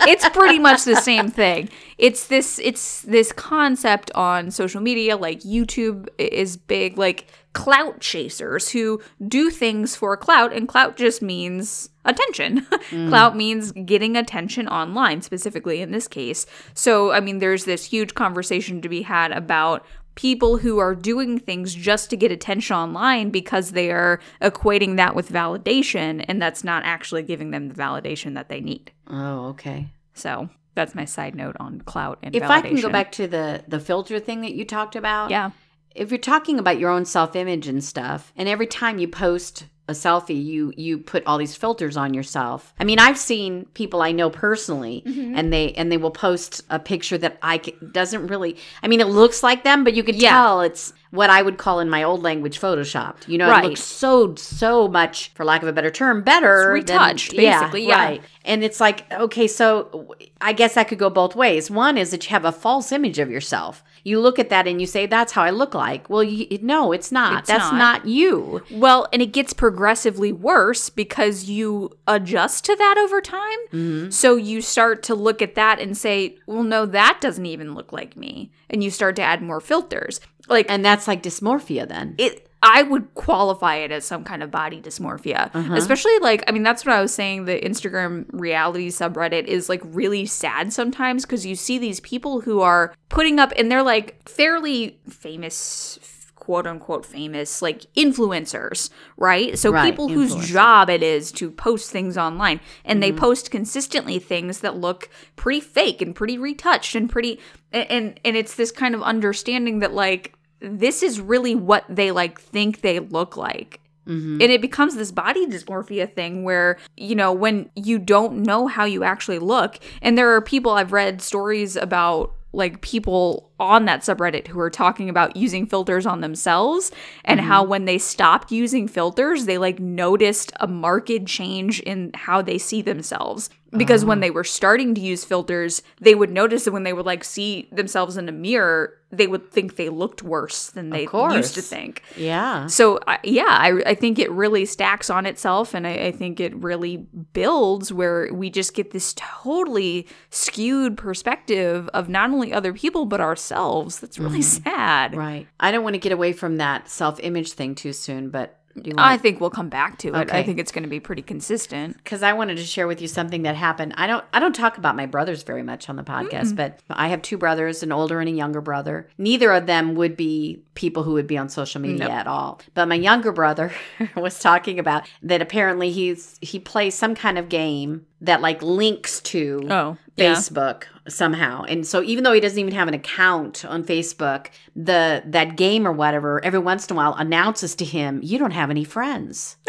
[SPEAKER 1] it's pretty much the same thing. It's this it's this concept on social media like YouTube is big like clout chasers who do things for clout and clout just means attention. [LAUGHS] Mm. clout means getting attention online specifically in this case. So, I mean there's this huge conversation to be had about people who are doing things just to get attention online because they are equating that with validation and that's not actually giving them the validation that they need.
[SPEAKER 2] oh, okay.
[SPEAKER 1] So that's my side note on clout and
[SPEAKER 2] If
[SPEAKER 1] validation.
[SPEAKER 2] I can go back to the the filter thing that you talked about,
[SPEAKER 1] yeah,
[SPEAKER 2] if you're talking about your own self-image and stuff and every time you post a selfie you you put all these filters on yourself i mean i've seen people i know personally mm-hmm. and they and they will post a picture that i c- doesn't really i mean it looks like them but you can
[SPEAKER 1] Yeah.
[SPEAKER 2] tell it's what i would call in my old language photoshopped you know
[SPEAKER 1] Right.
[SPEAKER 2] it looks so so much for lack of a better term better
[SPEAKER 1] It's
[SPEAKER 2] than-
[SPEAKER 1] retouched, basically, yeah.
[SPEAKER 2] right and it's like okay so i guess that could go both ways one is that you have a false image of yourself you look at that and you say that's how i look like well you, no it's not
[SPEAKER 1] It's
[SPEAKER 2] that's
[SPEAKER 1] not.
[SPEAKER 2] not you
[SPEAKER 1] well, and it gets progressively worse because you adjust to that over time.
[SPEAKER 2] Mm-hmm.
[SPEAKER 1] So you start to look at that and say, "Well, no, that doesn't even look like me," and you start to add more filters. Like
[SPEAKER 2] and that's like dysmorphia then
[SPEAKER 1] it I would qualify it as some kind of body dysmorphia. Especially like I mean that's what I was saying the Instagram reality subreddit is like really sad sometimes cuz you see these people who are putting up and they're like fairly famous quote unquote famous like influencers, right? So
[SPEAKER 2] Right,
[SPEAKER 1] people whose job it is to post things online and
[SPEAKER 2] Mm-hmm.
[SPEAKER 1] they post consistently things that look pretty fake and pretty retouched and pretty and, and it's this kind of understanding that like this is really what they like think they look like.
[SPEAKER 2] Mm-hmm.
[SPEAKER 1] And it becomes this body dysmorphia thing where, you know, when you don't know how you actually look, and there are people I've read stories about like people on that subreddit who are talking about using filters on themselves and how mm-hmm. when they stopped using filters, they like noticed a marked change in how they see themselves. Because when ah. they were starting to use filters, they would notice that when they would like see themselves in a mirror, they would think they looked worse than they used to think.
[SPEAKER 2] yeah
[SPEAKER 1] So I yeah, I, I think it really stacks on itself, and I, I think it really builds where we just get this totally skewed perspective of not only other people but ourselves. That's really mm-hmm. sad.
[SPEAKER 2] right i don't want to get away from that self-image thing too soon but do you want
[SPEAKER 1] I think we'll come back to it. I think it's going to be pretty consistent.
[SPEAKER 2] because I wanted to share with you something that happened. I don't I don't talk about my brothers very much on the podcast, but I have two brothers, an older and a younger brother. Neither of them would be people who would be on social media at all. But my younger brother [LAUGHS] was talking about that apparently he's he plays some kind of game that like links to
[SPEAKER 1] Oh, yeah.
[SPEAKER 2] Facebook somehow. And so even though he doesn't even have an account on Facebook, the that game or whatever every once in a while announces to him, "You don't have any friends." [LAUGHS]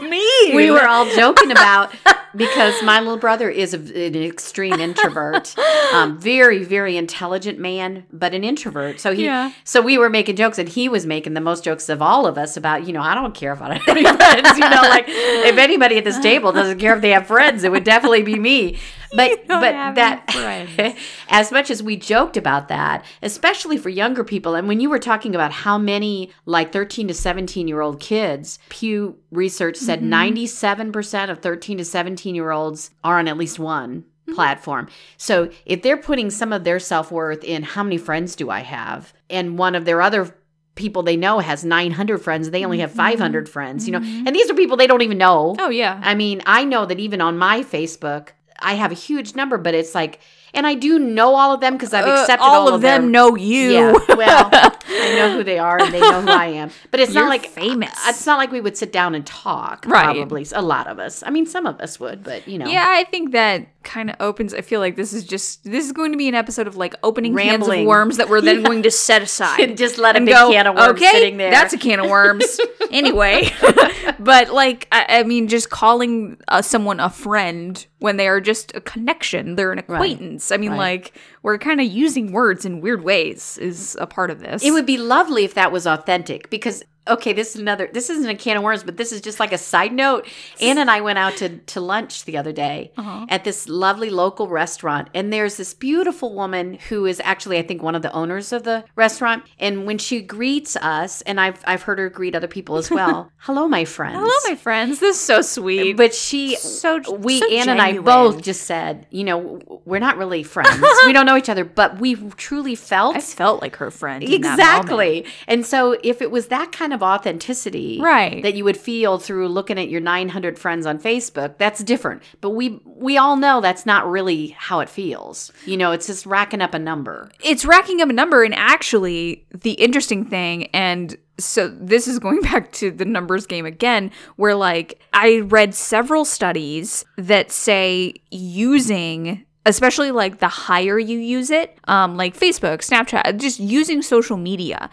[SPEAKER 1] me. [LAUGHS]
[SPEAKER 2] we were all joking about because my little brother is a, an extreme introvert, [LAUGHS] um, very very intelligent man, but an introvert. So he,
[SPEAKER 1] Yeah.
[SPEAKER 2] so we were making jokes, and he was making the most jokes of all of us about you know I don't care if I don't have any friends. You know, like if anybody at this table doesn't care if they have friends, it would definitely be me. [LAUGHS] But but that [LAUGHS] as much as we joked about that, especially for younger people, and when you were talking about how many like 13 to 17 year old kids, Pew Research said
[SPEAKER 1] Mm-hmm.
[SPEAKER 2] 97% of 13 to 17 year olds are on at least one
[SPEAKER 1] Mm-hmm.
[SPEAKER 2] platform. So if they're putting some of their self worth in how many friends do I have, and one of their other people they know has 900 friends they only have 500 friends you know and these are people they don't even know
[SPEAKER 1] Oh yeah.
[SPEAKER 2] I mean, I know that even on my Facebook, I have a huge number, but it's like, and I do know all of them because I've
[SPEAKER 1] Uh,
[SPEAKER 2] accepted
[SPEAKER 1] all, of
[SPEAKER 2] their-
[SPEAKER 1] them know you.
[SPEAKER 2] Yeah, well, [LAUGHS] I know who they are and they know who I am, but it's
[SPEAKER 1] You're
[SPEAKER 2] not like
[SPEAKER 1] famous.
[SPEAKER 2] It's not like we would sit down and talk.
[SPEAKER 1] Right.
[SPEAKER 2] Probably a lot of us. I mean, some of us would, but you know,
[SPEAKER 1] Yeah, I think that kind of opens. I feel like this is just this is going to be an episode of like opening cans of worms that we're then going to set aside
[SPEAKER 2] And [LAUGHS] just let a big can of worms
[SPEAKER 1] okay,
[SPEAKER 2] sitting there."
[SPEAKER 1] That's a can of worms. [LAUGHS] anyway, [LAUGHS] but like I, I mean, just calling uh, someone a friend when they are just a connection, they're an acquaintance. I mean,
[SPEAKER 2] Right.
[SPEAKER 1] like we're kind of using words in weird ways is a part of this.
[SPEAKER 2] It would be lovely if that was authentic because okay, this is another this isn't a can of worms, but this is just like a side note. Ann and I went out to, to lunch the other day
[SPEAKER 1] Uh-huh.
[SPEAKER 2] at this lovely local restaurant, and there's this beautiful woman who is actually I think one of the owners of the restaurant. And when she greets us, and I've I've heard her greet other people as well, [LAUGHS] hello my friends.
[SPEAKER 1] Hello, my friends. This is so sweet.
[SPEAKER 2] but she
[SPEAKER 1] so
[SPEAKER 2] we
[SPEAKER 1] so
[SPEAKER 2] Ann and I both just said, you know, we're not really friends. [LAUGHS] we don't know each other, but we truly felt
[SPEAKER 1] I felt like her friend.
[SPEAKER 2] Exactly. And so if it was that kind of authenticity
[SPEAKER 1] Right.
[SPEAKER 2] that you would feel through looking at your 900 friends on Facebook, that's different. But we we all know that's not really how it feels. You know, it's just racking up a number.
[SPEAKER 1] it's racking up a number and actually the interesting thing and so this is going [LAUGHS] back to the numbers game again where like i read several studies that say using especially like the higher you use it um like facebook snapchat just using social media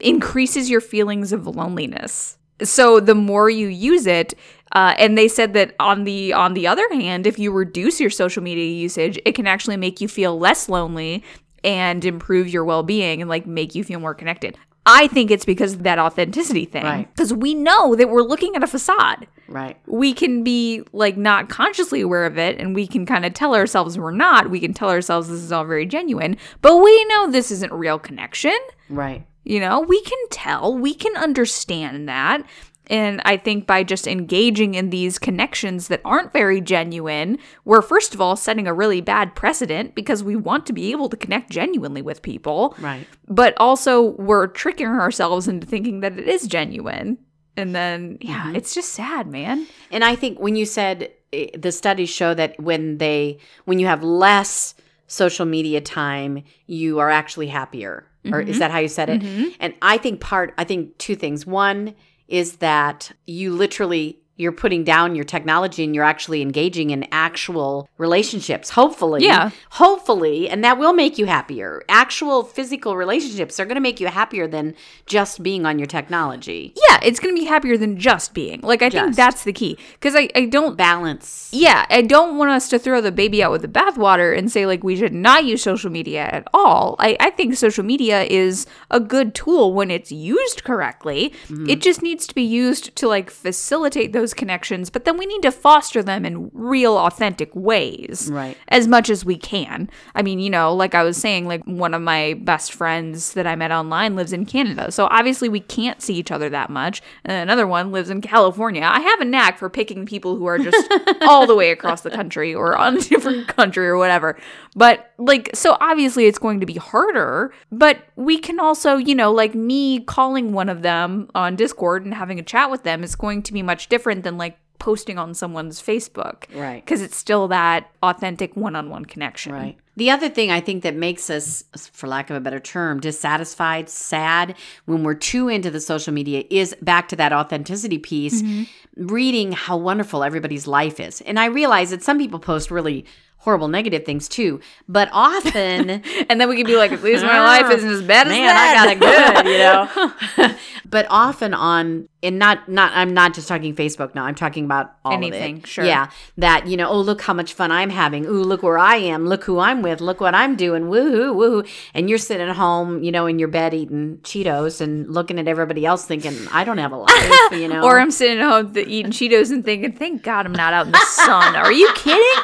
[SPEAKER 1] increases your feelings of loneliness. So the more you use it uh, and they said that on the on the other hand if you reduce your social media usage it can actually make you feel less lonely and improve your well-being and like make you feel more connected i think it's because of that authenticity thing
[SPEAKER 2] Right.
[SPEAKER 1] because we know that we're looking at a facade
[SPEAKER 2] Right.
[SPEAKER 1] we can be like not consciously aware of it and we can kind of tell ourselves we're not we can tell ourselves this is all very genuine but we know this isn't real connection
[SPEAKER 2] Right.
[SPEAKER 1] you know, we can tell, we can understand that. And I think by just engaging in these connections that aren't very genuine, we're first of all setting a really bad precedent because we want to be able to connect genuinely with people.
[SPEAKER 2] Right.
[SPEAKER 1] But also, we're tricking ourselves into thinking that it is genuine. And then, yeah, mm-hmm. it's just sad, man.
[SPEAKER 2] And I think when you said eh, the studies show that when they when you have less social media time, you are actually happier. Or is mm-hmm. that how you said it? Mm-hmm. And I think part I think two things. One is that you literally you're putting down your technology and you're actually engaging in actual relationships hopefully
[SPEAKER 1] Yeah.
[SPEAKER 2] hopefully and that will make you happier actual physical relationships are going to make you happier than just being on your technology
[SPEAKER 1] Yeah, it's going to be happier than just being. Like, I think that's the key. Because I, I don't
[SPEAKER 2] balance
[SPEAKER 1] yeah, I don't want us to throw the baby out with the bathwater and say like we should not use social media at all. I, I think social media is a good tool when it's used correctly. Mm-hmm. It just needs to be used to like facilitate those connections, but then we need to foster them in real, authentic ways.
[SPEAKER 2] Right.
[SPEAKER 1] As much as we can. I mean, you know, like I was saying, like one of my best friends that I met online lives in Canada. So obviously we can't see each other that much. And another one lives in California. I have a knack for picking people who are just [LAUGHS] all the way across the country or on a [LAUGHS] different country or whatever. But like, so obviously it's going to be harder, but we can also, you know, like me calling one of them on Discord and having a chat with them is going to be much different than like posting on someone's Facebook.
[SPEAKER 2] Right.
[SPEAKER 1] Because it's still that authentic one on one connection.
[SPEAKER 2] Right. The other thing I think that makes us, for lack of a better term, dissatisfied, sad when we're too into the social media is back to that authenticity piece, mm-hmm. reading how wonderful everybody's life is. And I realize that some people post really horrible negative things too, but often [LAUGHS]
[SPEAKER 1] And then we can be like, at least my oh, life isn't as bad as
[SPEAKER 2] man,
[SPEAKER 1] that.
[SPEAKER 2] I got it good, you know. [LAUGHS] [LAUGHS] but often on, and not not, I'm not just talking Facebook now. I'm talking about all
[SPEAKER 1] Anything, sure.
[SPEAKER 2] Yeah, that you know. Oh, look how much fun I'm having. Ooh, look where I am. Look who I'm with. Look what I'm doing. Woohoo, woohoo. And you're sitting at home, you know, in your bed eating Cheetos and looking at everybody else, thinking, I don't have a life, you know.
[SPEAKER 1] Or I'm sitting at home eating Cheetos and thinking, thank God I'm not out in the sun. Are you kidding?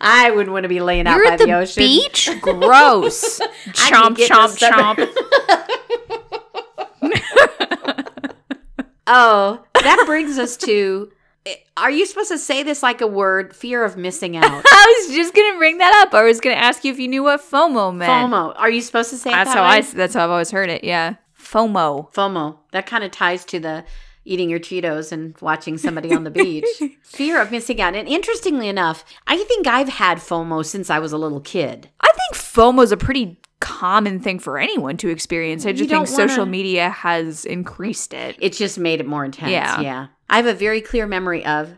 [SPEAKER 2] I wouldn't want to be laying out
[SPEAKER 1] You're
[SPEAKER 2] by the,
[SPEAKER 1] the,
[SPEAKER 2] ocean.
[SPEAKER 1] beach? [LAUGHS] Gross. chomp, chomp, chomp. [LAUGHS]
[SPEAKER 2] Oh, that brings us to. Are you supposed to say this like a word? Fear of missing [LAUGHS] out.
[SPEAKER 1] I was just gonna bring that up. I was gonna ask you if you knew what FOMO meant.
[SPEAKER 2] FOMO. Are you supposed to say
[SPEAKER 1] That's
[SPEAKER 2] that
[SPEAKER 1] how
[SPEAKER 2] way?
[SPEAKER 1] I. That's how I've always heard it. Yeah. FOMO.
[SPEAKER 2] FOMO. That kind of ties to the eating your Cheetos and watching somebody on the beach. [LAUGHS] Fear of missing out. And interestingly enough, I think I've had FOMO since I was a little kid.
[SPEAKER 1] I think FOMO is a pretty common thing for anyone to experience. I just think social
[SPEAKER 2] wanna-
[SPEAKER 1] media has increased it.
[SPEAKER 2] It's just made it more intense.
[SPEAKER 1] Yeah.
[SPEAKER 2] Yeah. I have a very clear memory of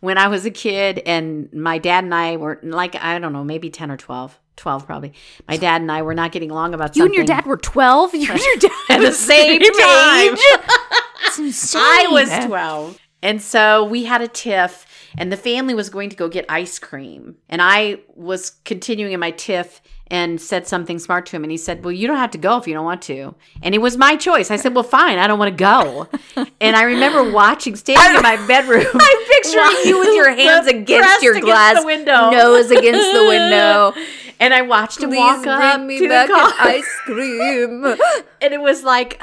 [SPEAKER 2] when I was a kid and my dad and I were like, I don't know, maybe 10 or 12. 12 probably. My dad and I were not getting along about
[SPEAKER 1] You
[SPEAKER 2] something.
[SPEAKER 1] You and your [LAUGHS] dad were 12? You and your dad
[SPEAKER 2] at the same time. [LAUGHS]
[SPEAKER 1] It's insane.
[SPEAKER 2] I was 12. And so we had a tiff, and the family was going to go get ice cream. And I was continuing in my tiff and said something smart to him. And he said, Well, you don't have to go if you don't want to. And it was my choice. I said, Well, fine, I don't want to go. [LAUGHS] and I remember watching, standing in my bedroom.
[SPEAKER 1] I'm picturing you with your hands [LAUGHS] against your
[SPEAKER 2] against
[SPEAKER 1] glass,
[SPEAKER 2] the window.
[SPEAKER 1] nose against the window. [LAUGHS]
[SPEAKER 2] And I watched him walk up to the car.
[SPEAKER 1] cream.
[SPEAKER 2] and it was like,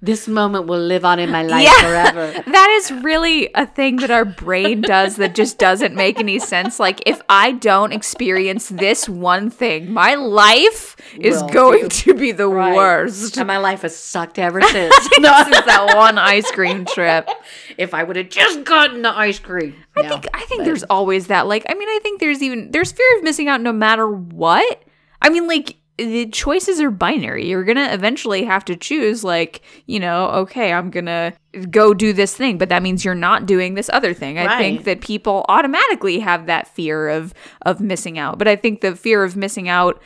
[SPEAKER 2] this moment will live on in my life
[SPEAKER 1] Yeah.
[SPEAKER 2] forever. [LAUGHS]
[SPEAKER 1] That is really a thing that our brain does that just doesn't make any sense. Like, if I don't experience this one thing, my life is
[SPEAKER 2] Will
[SPEAKER 1] going to be the
[SPEAKER 2] Right.
[SPEAKER 1] worst.
[SPEAKER 2] And my life has sucked ever [LAUGHS] since.
[SPEAKER 1] Since that one ice cream trip.
[SPEAKER 2] if I would have just gotten the ice cream.
[SPEAKER 1] I think I think there's always that. Like, I mean, I think there's even there's fear of missing out no matter what. I mean, like the choices are binary. You're gonna eventually have to choose. Like, you know, okay, I'm gonna go do this thing, but that means you're not doing this other thing. I think that people automatically have that fear of of missing out. But I think the fear of missing out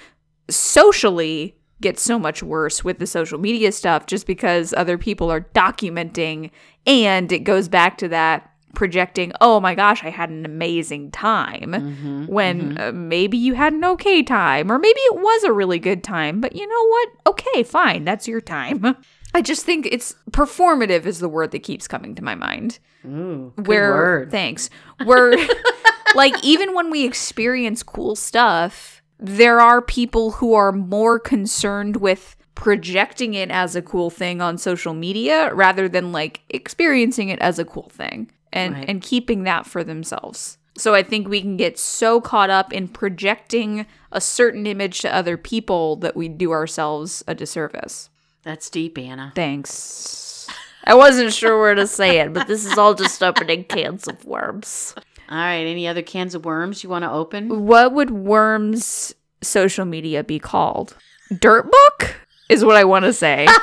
[SPEAKER 1] socially gets so much worse with the social media stuff just because other people are documenting and it goes back to that projecting oh my gosh i had an amazing time when uh, maybe you had an okay time or maybe it was a really good time but you know what? Okay fine that's your time. [LAUGHS] I just think it's performative is the word that keeps coming to my mind.
[SPEAKER 2] Ooh,
[SPEAKER 1] where
[SPEAKER 2] word.
[SPEAKER 1] thanks. Where [LAUGHS] like even when we experience cool stuff there are people who are more concerned with projecting it as a cool thing on social media rather than like experiencing it as a cool thing and
[SPEAKER 2] Right.
[SPEAKER 1] and keeping that for themselves so i think we can get so caught up in projecting a certain image to other people that we do ourselves a disservice
[SPEAKER 2] That's deep, Anna.
[SPEAKER 1] thanks i wasn't sure where to say it but this is all just opening cans of worms
[SPEAKER 2] All right. Any other cans of worms you want to open?
[SPEAKER 1] What would Worm's social media be called? Dirt book is what I want to say. [LAUGHS] [LAUGHS]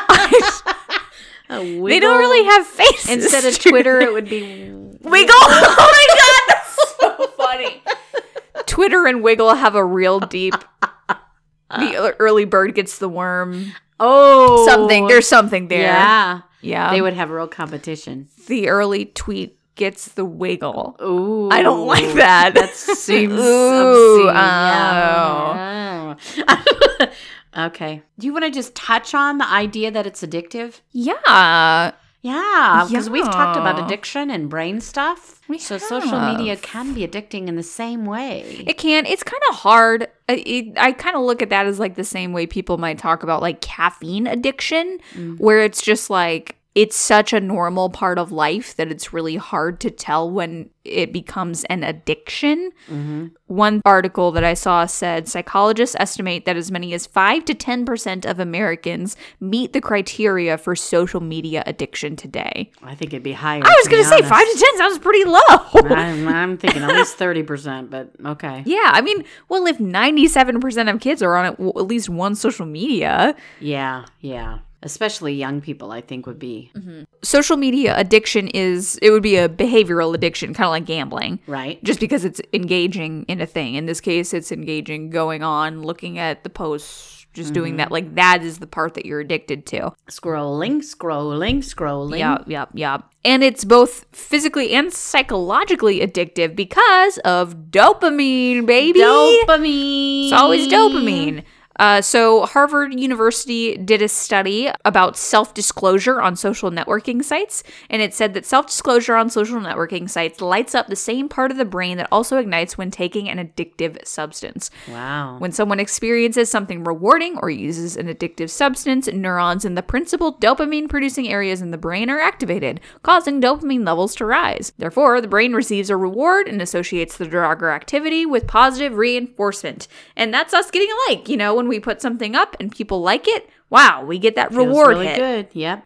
[SPEAKER 1] [LAUGHS] they don't really have faces.
[SPEAKER 2] Instead of Twitter, it would be [LAUGHS]
[SPEAKER 1] Wiggle. [LAUGHS] Oh my god, that's so [LAUGHS] funny. Twitter and Wiggle have a real deep. The early bird gets the worm.
[SPEAKER 2] oh
[SPEAKER 1] Something. There's something there.
[SPEAKER 2] Yeah,
[SPEAKER 1] Yeah.
[SPEAKER 2] they would have a real competition.
[SPEAKER 1] the early tweet gets the wiggle.
[SPEAKER 2] Ooh,
[SPEAKER 1] I don't like that.
[SPEAKER 2] That seems
[SPEAKER 1] Ooh,
[SPEAKER 2] obscene. Yeah. Oh. Okay. Do you want to just touch on the idea that it's addictive?
[SPEAKER 1] Yeah.
[SPEAKER 2] Yeah, because we've talked about addiction and brain stuff.
[SPEAKER 1] We
[SPEAKER 2] so social media can be addicting in the same way.
[SPEAKER 1] It can. It's kind of hard. It, I kind of look at that as like the same way people might talk about like caffeine addiction, mm. where it's just like it's such a normal part of life that it's really hard to tell when it becomes an addiction. Mm-hmm. One article that I saw said psychologists estimate that as many as 5 to 10% of Americans meet the criteria for social media addiction today.
[SPEAKER 2] I think it'd be higher.
[SPEAKER 1] I was going to say 5 to 10 sounds pretty low.
[SPEAKER 2] I'm, I'm thinking at least thirty percent, but okay.
[SPEAKER 1] Yeah, I mean, well, if 97% of kids are on at least one social media,
[SPEAKER 2] Yeah, yeah. Especially young people, I think would be Mm-hmm.
[SPEAKER 1] social media addiction is, it would be a behavioral addiction, kind of like gambling,
[SPEAKER 2] right.
[SPEAKER 1] just because it's engaging in a thing. In this case, it's engaging, going on, looking at the posts, just doing that. Like, that is the part that you're addicted to.
[SPEAKER 2] Scrolling, scrolling, scrolling.
[SPEAKER 1] Yeah, yeah, yeah. And it's both physically and psychologically addictive because of dopamine, baby.
[SPEAKER 2] Dopamine.
[SPEAKER 1] It's always dopamine. Uh, so, Harvard University did a study about self disclosure on social networking sites, and it said that self disclosure on social networking sites lights up the same part of the brain that also ignites when taking an addictive substance.
[SPEAKER 2] Wow.
[SPEAKER 1] When someone experiences something rewarding or uses an addictive substance, neurons in the principal dopamine producing areas in the brain are activated, causing dopamine levels to rise. Therefore, the brain receives a reward and associates the drug or activity with positive reinforcement. And that's us getting a like. You know, when when we put something up and people like it, wow, we get that
[SPEAKER 2] Feels
[SPEAKER 1] reward
[SPEAKER 2] really
[SPEAKER 1] hit.
[SPEAKER 2] good. Yep.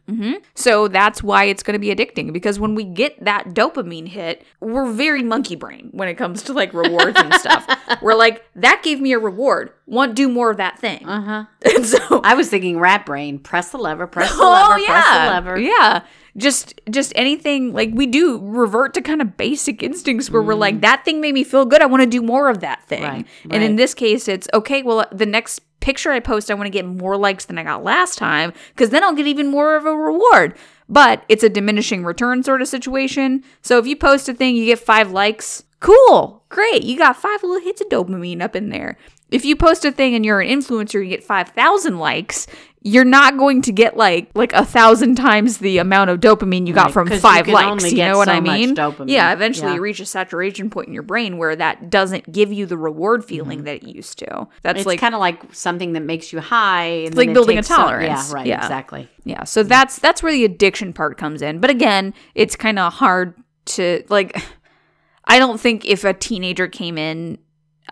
[SPEAKER 1] So that's why it's going to be addicting because when we get that dopamine hit, we're very monkey brain when it comes to like rewards and stuff. [LAUGHS] We're like, that gave me a reward. Want do more of that thing.
[SPEAKER 2] Uh huh. [LAUGHS]
[SPEAKER 1] And so
[SPEAKER 2] I was thinking rat brain. Press the lever. Press the [LAUGHS]
[SPEAKER 1] Oh
[SPEAKER 2] lever.
[SPEAKER 1] yeah.
[SPEAKER 2] Press the lever.
[SPEAKER 1] Yeah. Just just anything like we do revert to kind of basic instincts where we're like that thing made me feel good. I want to do more of that thing.
[SPEAKER 2] Mm. Right,
[SPEAKER 1] And in this case it's okay, well the next picture I post I want to get more likes than I got last time cuz then I'll get even more of a reward. But it's a diminishing return sort of situation. So if you post a thing you get 5 likes, cool. Great. You got 5 little hits of dopamine up in there. If you post a thing and you're an influencer, you get 5,000 likes, you're not going to get like like a thousand times the amount of dopamine you got
[SPEAKER 2] Right,
[SPEAKER 1] from
[SPEAKER 2] you
[SPEAKER 1] five
[SPEAKER 2] can
[SPEAKER 1] likes. You know what
[SPEAKER 2] so
[SPEAKER 1] I mean? Yeah, eventually
[SPEAKER 2] Yeah.
[SPEAKER 1] you reach a saturation point in your brain where that doesn't give you the reward mm-hmm. feeling that it used to. That's
[SPEAKER 2] It's
[SPEAKER 1] like
[SPEAKER 2] kind of like something that makes you high. And
[SPEAKER 1] like
[SPEAKER 2] it
[SPEAKER 1] building a
[SPEAKER 2] takes some-
[SPEAKER 1] tolerance.
[SPEAKER 2] yeah, right.
[SPEAKER 1] Yeah.
[SPEAKER 2] Exactly.
[SPEAKER 1] Yeah, so that's that's where the addiction part comes in. But again, it's kind of hard to like [SIGHS] I don't think if a teenager came in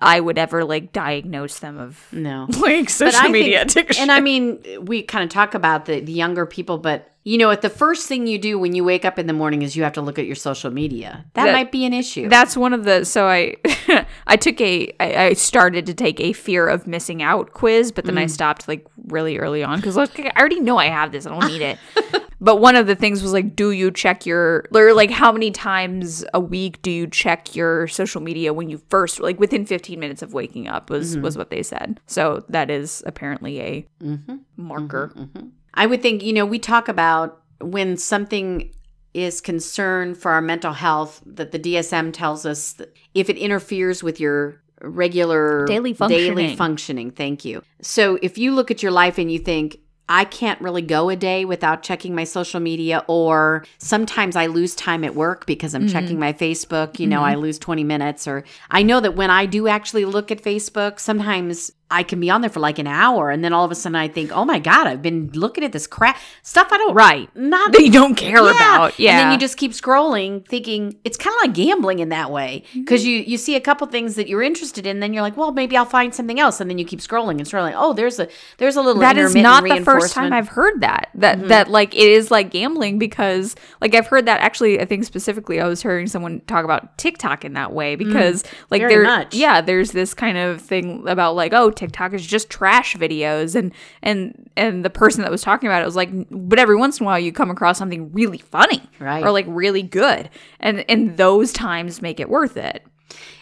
[SPEAKER 1] I would ever like diagnose them of
[SPEAKER 2] No. [LAUGHS]
[SPEAKER 1] like social media
[SPEAKER 2] think-
[SPEAKER 1] addiction.
[SPEAKER 2] And I mean, we kind of talk about the, the younger people, but you know, what the first thing you do when you wake up in the morning is you have to look at your social media. That,
[SPEAKER 1] That-
[SPEAKER 2] might be an issue.
[SPEAKER 1] That's one of the so I [LAUGHS] I took a I, I started to take a fear of missing out quiz, but then I mm. stopped like really early on because like I already know I have this. I don't need it. [LAUGHS] but one of the things was like, do you check your or like how many times a week do you check your social media when you first like within 15 minutes of waking up was mm-hmm. was what they said. So that is apparently a mm-hmm. marker. Mm-hmm.
[SPEAKER 2] I would think, you know, we talk about when something is concern for our mental health that the DSM tells us that if it interferes with your regular
[SPEAKER 1] Daily
[SPEAKER 2] daily
[SPEAKER 1] functioning.
[SPEAKER 2] functioning. Thank you. So if you look at your life and you think I can't really go a day without checking my social media or sometimes I lose time at work because I'm checking mm-hmm. my Facebook, you know, mm-hmm. I lose 20 minutes or I know that when I do actually look at Facebook, sometimes I can be on there for like an hour and then all of a sudden I think, "Oh my god, I've been looking at this crap stuff I don't
[SPEAKER 1] Right.
[SPEAKER 2] not
[SPEAKER 1] That you don't care about. Yeah.
[SPEAKER 2] and then you just keep scrolling, thinking it's kind of like gambling in that way
[SPEAKER 1] Mm-hmm.
[SPEAKER 2] because you you see a couple things that you're interested in, then you're like, well, maybe I'll find something else, and then you keep scrolling and scrolling. Oh, there's a there's a little
[SPEAKER 1] that is not the first time.
[SPEAKER 2] Mm-hmm.
[SPEAKER 1] I've heard that. That that like it is like gambling because like I've heard that actually I think specifically I was hearing someone talk about TikTok in that way because like
[SPEAKER 2] Mm. Very
[SPEAKER 1] there
[SPEAKER 2] much.
[SPEAKER 1] yeah there's this kind of thing about like oh TikTok is just trash videos and and and the person that was talking about it was like but every once in a while you come across something really funny
[SPEAKER 2] Right.
[SPEAKER 1] or like really good and and those times make it worth it.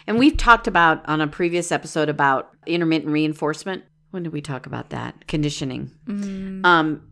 [SPEAKER 2] And we've talked about on a previous episode about intermittent reinforcement. When did we talk about that? Conditioning. Um,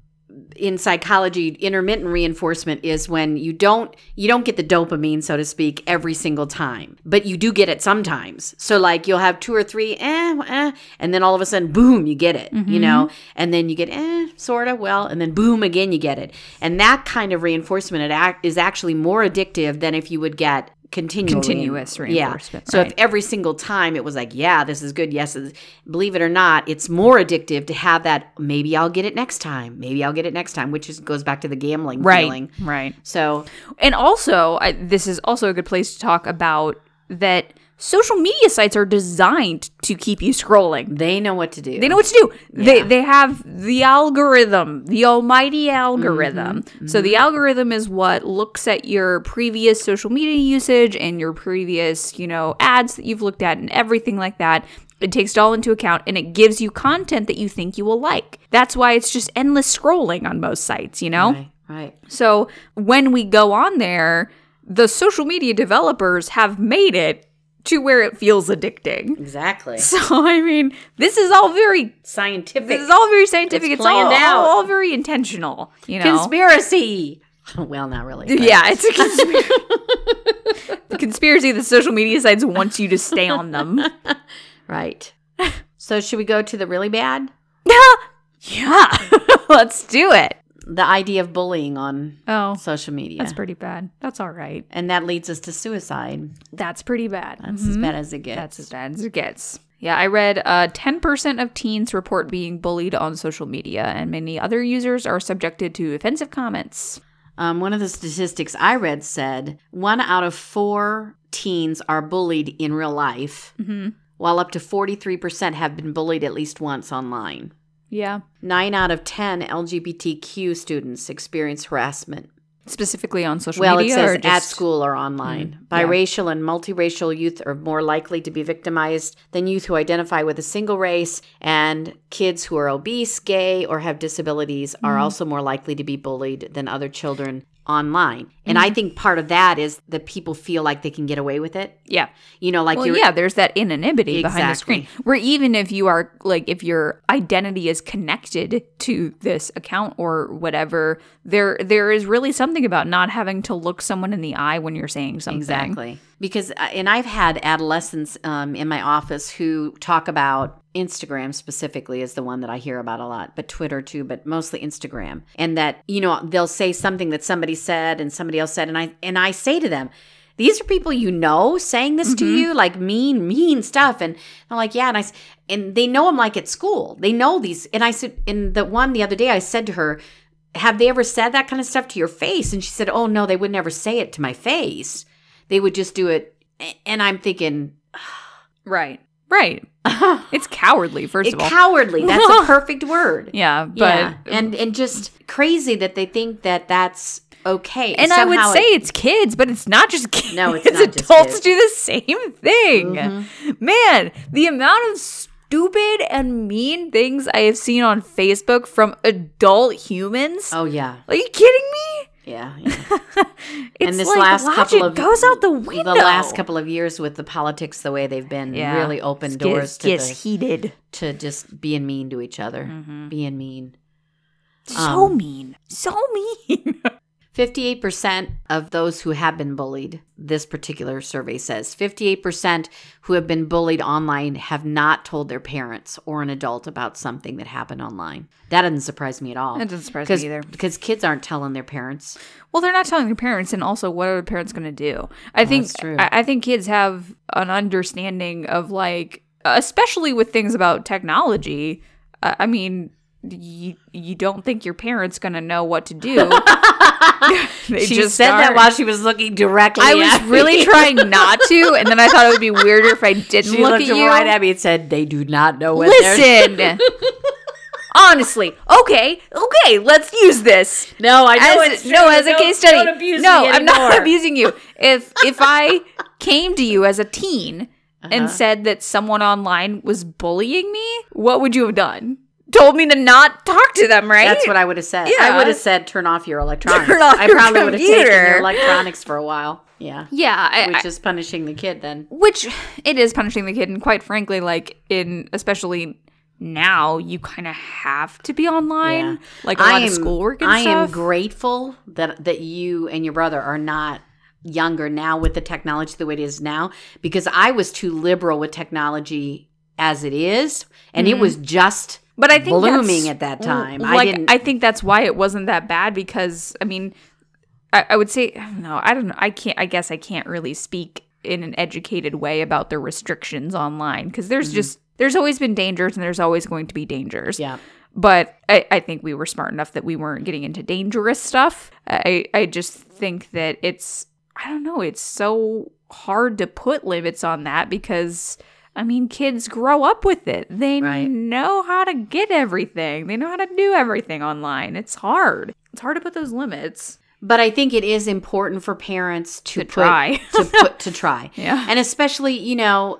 [SPEAKER 2] in psychology, intermittent reinforcement is when you don't you don't get the dopamine, so to speak, every single time, but you do get it sometimes. So like you'll have two or three, eh, eh, and then all of a sudden, boom, you get it, you know, and then you get eh, sorta, well, and then boom, again you get it, and that kind of reinforcement it act, is actually more addictive than if you would get
[SPEAKER 1] Continuous reinforcement,
[SPEAKER 2] Yeah. So if every single time it was like, yeah, this is good. Yes, it's- believe it or not, it's more addictive to have that. Maybe I'll get it next time. Maybe I'll get it next time, which is goes back to the gambling feeling.
[SPEAKER 1] Right.
[SPEAKER 2] So
[SPEAKER 1] And also, I, this is also a good place to talk about that social media sites are designed to keep you scrolling.
[SPEAKER 2] they know what to do.
[SPEAKER 1] They know what to do. They they have the algorithm, the almighty algorithm. Mm-hmm, so the mm-hmm. algorithm is what looks at your previous social media usage and your previous, you know, ads that you've looked at and everything like that. It takes it all into account and it gives you content that you think you will like. That's why it's just endless scrolling on most sites, you know?
[SPEAKER 2] Right. Right.
[SPEAKER 1] So when we go on there, the social media developers have made it to where it feels addicting.
[SPEAKER 2] Exactly.
[SPEAKER 1] So I mean, this is all very
[SPEAKER 2] Scientific
[SPEAKER 1] this is all very scientific.
[SPEAKER 2] It's
[SPEAKER 1] It's, all, all, all very intentional, you know.
[SPEAKER 2] conspiracy. [LAUGHS] well, not really. but-
[SPEAKER 1] yeah, it's a conspiracy. the [LAUGHS] conspiracy that social media sites wants you to stay on them. [LAUGHS]
[SPEAKER 2] Right. So should we go to the really bad?
[SPEAKER 1] Yeah, yeah, let's do it.
[SPEAKER 2] The idea of bullying on
[SPEAKER 1] Oh,
[SPEAKER 2] social media.
[SPEAKER 1] that's pretty bad. That's all right.
[SPEAKER 2] and that leads us to suicide.
[SPEAKER 1] That's pretty bad.
[SPEAKER 2] That's as bad as it gets.
[SPEAKER 1] That's as bad as it gets. Yeah, I read uh, 10% of teens report being bullied on social media, and many other users are subjected to offensive comments.
[SPEAKER 2] Um, one of the statistics I read said one out of four teens are bullied in real life. while up to 43% have been bullied at least once online.
[SPEAKER 1] Yeah.
[SPEAKER 2] Nine out of 10 LGBTQ students experience harassment.
[SPEAKER 1] Specifically on social
[SPEAKER 2] Well, it
[SPEAKER 1] media
[SPEAKER 2] says
[SPEAKER 1] or
[SPEAKER 2] at school or online.
[SPEAKER 1] Mm, yeah.
[SPEAKER 2] Biracial and multiracial youth are more likely to be victimized than youth who identify with a single race, and kids who are obese, gay, or have disabilities are mm. also more likely to be bullied than other children online. And
[SPEAKER 1] Mm-hmm.
[SPEAKER 2] I think part of that is that people feel like they can get away with it.
[SPEAKER 1] Yeah.
[SPEAKER 2] You know, like
[SPEAKER 1] Well, yeah, there's that anonymity behind the screen. Where even if you are like, if your identity is connected to this account or whatever, there there is really something about not having to look someone in the eye when you're saying something.
[SPEAKER 2] Exactly. Because, uh, and I've had adolescents um, in my office who talk about Instagram specifically is the one that I hear about a lot, but Twitter too, but mostly Instagram. And that, you know, they'll say something that somebody said and somebody else said. And I, and I say to them, these are people you know saying this to mm-hmm. you, like mean, mean stuff. And I'm like, yeah. And I and they know I'm like at school. They know these. And I said, in the one the other day, I said to her, have they ever said that kind of stuff to your face? And she said, oh no, they would never say it to my face. They would just do it. And I'm thinking, [SIGHS]
[SPEAKER 1] Right. Right. [LAUGHS] It's cowardly, first
[SPEAKER 2] it
[SPEAKER 1] of all.
[SPEAKER 2] cowardly. That's a [LAUGHS] perfect word.
[SPEAKER 1] yeah, but
[SPEAKER 2] yeah. And and just crazy that they think that that's okay.
[SPEAKER 1] and I would say
[SPEAKER 2] it-
[SPEAKER 1] it's kids, but it's not just kids.
[SPEAKER 2] No, it's [LAUGHS] not just
[SPEAKER 1] adults do the same thing.
[SPEAKER 2] Mm-hmm.
[SPEAKER 1] Man, the amount of stupid and mean things I have seen on Facebook from adult humans.
[SPEAKER 2] oh yeah,
[SPEAKER 1] Are you kidding me?
[SPEAKER 2] Yeah. yeah. [LAUGHS]
[SPEAKER 1] It's
[SPEAKER 2] and this
[SPEAKER 1] like
[SPEAKER 2] last couple of
[SPEAKER 1] goes out the window.
[SPEAKER 2] The last couple of years with the politics, the way they've been,
[SPEAKER 1] Yeah.
[SPEAKER 2] really opened
[SPEAKER 1] Gets-
[SPEAKER 2] doors to
[SPEAKER 1] gets
[SPEAKER 2] the,
[SPEAKER 1] heated.
[SPEAKER 2] to just being mean to each other,
[SPEAKER 1] Mm-hmm.
[SPEAKER 2] being mean.
[SPEAKER 1] So
[SPEAKER 2] Um,
[SPEAKER 1] mean. So mean. [LAUGHS]
[SPEAKER 2] 58% of those who have been bullied, this particular survey says, 58% who have been bullied online have not told their parents or an adult about something that happened online. That doesn't surprise me at all.
[SPEAKER 1] That doesn't surprise me either.
[SPEAKER 2] Because kids aren't telling their parents.
[SPEAKER 1] Well, they're not telling their parents, and also, what are the parents going to do? I think
[SPEAKER 2] that's true.
[SPEAKER 1] I, I think kids have an understanding of like, especially with things about technology. Uh, I mean, you you don't think your parents to know what to do? [LAUGHS] [LAUGHS]
[SPEAKER 2] She
[SPEAKER 1] just
[SPEAKER 2] said that
[SPEAKER 1] aren't.
[SPEAKER 2] while she was looking directly.
[SPEAKER 1] I was
[SPEAKER 2] me.
[SPEAKER 1] really trying [LAUGHS] not to, and then I thought it would be weirder if I didn't
[SPEAKER 2] She
[SPEAKER 1] look
[SPEAKER 2] looked
[SPEAKER 1] at you.
[SPEAKER 2] right at me and said, they do not know what
[SPEAKER 1] Listen. Honestly, okay, okay, let's use this.
[SPEAKER 2] No, I know
[SPEAKER 1] as,
[SPEAKER 2] it's true.
[SPEAKER 1] no as a case study.
[SPEAKER 2] don't abuse
[SPEAKER 1] no, I'm not abusing you. If if I came to you as a teen and uh-huh. said that someone online was bullying me, what would you have done? Told me to not talk to them, right?
[SPEAKER 2] That's what I would have said.
[SPEAKER 1] Yeah.
[SPEAKER 2] I would have said, turn off your electronics.
[SPEAKER 1] Turn off
[SPEAKER 2] I
[SPEAKER 1] your
[SPEAKER 2] probably would have taken
[SPEAKER 1] computer.
[SPEAKER 2] your electronics for a while. Yeah.
[SPEAKER 1] yeah, I,
[SPEAKER 2] Which
[SPEAKER 1] I-
[SPEAKER 2] is punishing the kid then.
[SPEAKER 1] which it is punishing the kid, and quite frankly, like in especially now, you kind of have to be online,
[SPEAKER 2] Yeah.
[SPEAKER 1] like a lot of schoolwork and
[SPEAKER 2] I am grateful that that you and your brother are not younger now with the technology the way it is now because I was too liberal with technology as it is and it was just
[SPEAKER 1] Mm-hmm. But I think
[SPEAKER 2] blooming at that time.
[SPEAKER 1] Like,
[SPEAKER 2] I didn't
[SPEAKER 1] I think that's why it wasn't that bad because I mean, I, I would say I don't know. I don't know. I can't. I guess I can't really speak in an educated way about the restrictions online because there's
[SPEAKER 2] Mm-hmm.
[SPEAKER 1] just there's always been dangers and there's always going to be dangers.
[SPEAKER 2] Yeah.
[SPEAKER 1] But I, I think we were smart enough that we weren't getting into dangerous stuff. I I just think that it's I don't know. It's so hard to put limits on that because. I mean, kids grow up with it. They
[SPEAKER 2] Right.
[SPEAKER 1] know how to get everything. They know how to do everything online. It's hard. It's hard to put those limits.
[SPEAKER 2] But I think it is important for parents to,
[SPEAKER 1] To
[SPEAKER 2] put,
[SPEAKER 1] try.
[SPEAKER 2] to [LAUGHS] put to try.
[SPEAKER 1] Yeah.
[SPEAKER 2] And especially, you know,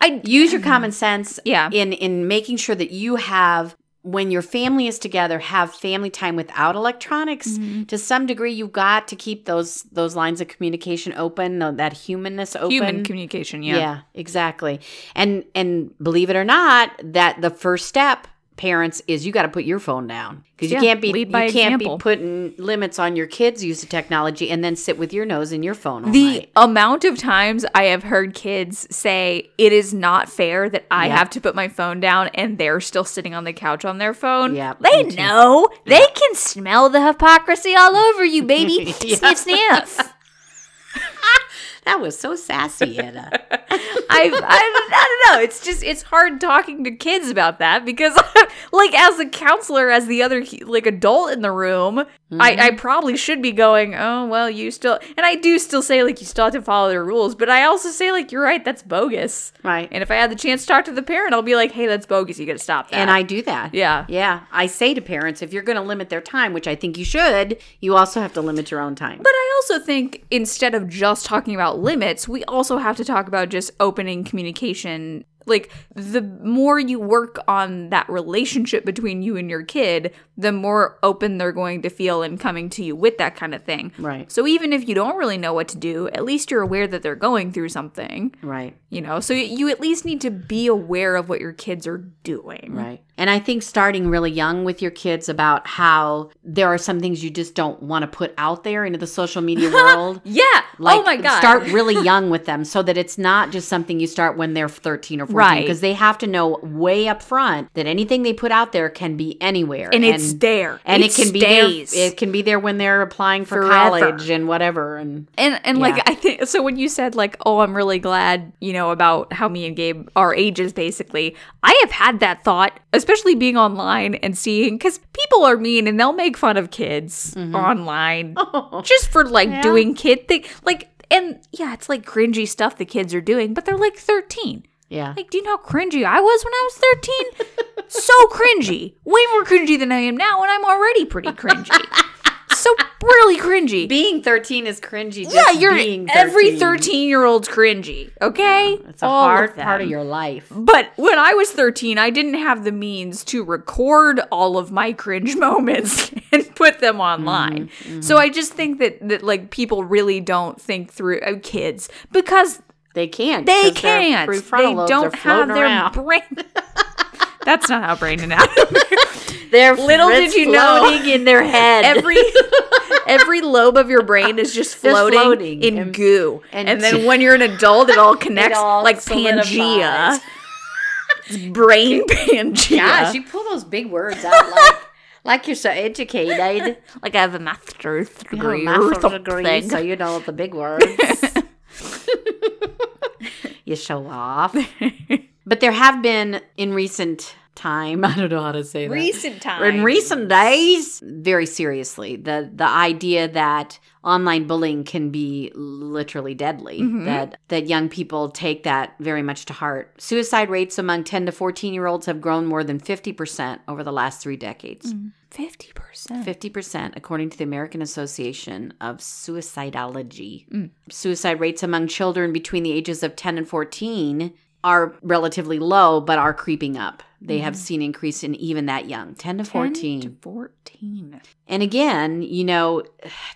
[SPEAKER 1] I
[SPEAKER 2] use your common sense
[SPEAKER 1] Yeah.
[SPEAKER 2] in in making sure that you have when your family is together have family time without electronics
[SPEAKER 1] Mm-hmm.
[SPEAKER 2] to some degree you've got to keep those those lines of communication open that humanness open
[SPEAKER 1] human communication. Yeah.
[SPEAKER 2] yeah. exactly and and believe it or not that the first step parents is you got to put your phone down because
[SPEAKER 1] Yeah,
[SPEAKER 2] you can't be you can't
[SPEAKER 1] example.
[SPEAKER 2] be putting limits on your kids use of technology and then sit with your nose in your phone all
[SPEAKER 1] The
[SPEAKER 2] night.
[SPEAKER 1] amount of times I have heard kids say it is not fair that I
[SPEAKER 2] Yeah.
[SPEAKER 1] have to put my phone down and they're still sitting on the couch on their phone.
[SPEAKER 2] Yeah,
[SPEAKER 1] They know. They can smell the hypocrisy all over you, baby. [LAUGHS]
[SPEAKER 2] Yeah.
[SPEAKER 1] Sniff, sniff.
[SPEAKER 2] That was so sassy, Anna.
[SPEAKER 1] I, I, I don't know. It's just it's hard talking to kids about that because, [LAUGHS] like, as a counselor, as the other like adult in the room, I, I mm-hmm. probably should be going. Oh well, you still, and I do still say like you still have to follow their rules, but I also say like you're right, that's bogus.
[SPEAKER 2] Right.
[SPEAKER 1] And if I had the chance to talk to the parent, I'll be like, hey, that's bogus. You got to stop that.
[SPEAKER 2] And I do that.
[SPEAKER 1] Yeah.
[SPEAKER 2] Yeah. I say to parents, if you're going to limit their time, which I think you should, you also have to limit your own time.
[SPEAKER 1] But I also think instead of just talking about limits, we also have to talk about just opening communication. Like, the more you work on that relationship between you and your kid, the more open they're going to feel in coming to you with that kind of thing.
[SPEAKER 2] Right.
[SPEAKER 1] So, even if you don't really know what to do, at least you're aware that they're going through something,
[SPEAKER 2] right.
[SPEAKER 1] you know? So, you at least need to be aware of what your kids are doing.
[SPEAKER 2] Right. And I think starting really young with your kids about how there are some things you just don't want to put out there into the social media [LAUGHS] world.
[SPEAKER 1] Yeah.
[SPEAKER 2] Oh like,
[SPEAKER 1] oh my God.
[SPEAKER 2] Start really [LAUGHS] young with them so that it's not just something you start when they're 13 or 14.
[SPEAKER 1] Right.
[SPEAKER 2] Because they have to know way up front that anything they put out there can be anywhere.
[SPEAKER 1] and it's there.
[SPEAKER 2] and
[SPEAKER 1] it,
[SPEAKER 2] it, can
[SPEAKER 1] stays.
[SPEAKER 2] be there. It can be there when they're applying for
[SPEAKER 1] Forever.
[SPEAKER 2] college and whatever. And
[SPEAKER 1] And and
[SPEAKER 2] Yeah.
[SPEAKER 1] like I think so when you said like oh I'm really glad you know about how me and Gabe are ages basically I have had that thought especially being online and seeing cuz people are mean and they'll make fun of kids mm-hmm. online [LAUGHS] just for like
[SPEAKER 2] Yeah.
[SPEAKER 1] doing kid thing like and yeah it's like cringy stuff the kids are doing but they're like 13
[SPEAKER 2] yeah.
[SPEAKER 1] like do you know how cringy I was when I was 13 so [LAUGHS] cringy way more cringy than I am now and I'm already pretty cringy so really cringy
[SPEAKER 2] being 13 is cringy. Just
[SPEAKER 1] yeah, you're
[SPEAKER 2] being
[SPEAKER 1] every 13 year old's cringy. Okay,
[SPEAKER 2] It's a
[SPEAKER 1] All
[SPEAKER 2] hard part of your life.
[SPEAKER 1] But when I was 13, I didn't have the means to record all of my cringe [LAUGHS] moments and put them online.
[SPEAKER 2] Mm-hmm,
[SPEAKER 1] So I just think that that like people really don't think through uh, kids because
[SPEAKER 2] They can't.
[SPEAKER 1] they can't. They
[SPEAKER 2] prefrontal lobes are
[SPEAKER 1] don't have their
[SPEAKER 2] around.
[SPEAKER 1] brain. [LAUGHS] That's not how brain anatomy.
[SPEAKER 2] They're
[SPEAKER 1] Little did you know.
[SPEAKER 2] floating [LAUGHS] in their head.
[SPEAKER 1] every every lobe of your brain is just floating,
[SPEAKER 2] floating
[SPEAKER 1] in
[SPEAKER 2] and-
[SPEAKER 1] goo,
[SPEAKER 2] and-
[SPEAKER 1] and, then [LAUGHS] when you're an adult, it all connects
[SPEAKER 2] all
[SPEAKER 1] like
[SPEAKER 2] solidifies.
[SPEAKER 1] Pangea. It's brain Pangea.
[SPEAKER 2] Gosh, you pull those big words out like like you're so educated.
[SPEAKER 1] like I have a master's
[SPEAKER 2] You have a
[SPEAKER 1] degree or
[SPEAKER 2] master's degree, so you know the big words. [LAUGHS] you show off. But there have been in recent time, [LAUGHS] I don't know how to say that.
[SPEAKER 1] Recent time.
[SPEAKER 2] in recent days very seriously the the idea that online bullying can be literally deadly mm-hmm. that that young people take that very much to heart suicide rates among 10 to 14 year olds have grown more than 50% over the last 3 decades mm,
[SPEAKER 1] fifty percent.
[SPEAKER 2] 50% according to the American Association of Suicidology. Mm. Suicide rates among children between the ages of 10 and 14 are relatively low but are creeping up. They have seen increase in even that young, 10 to 14.
[SPEAKER 1] to fourteen.
[SPEAKER 2] And again, you know,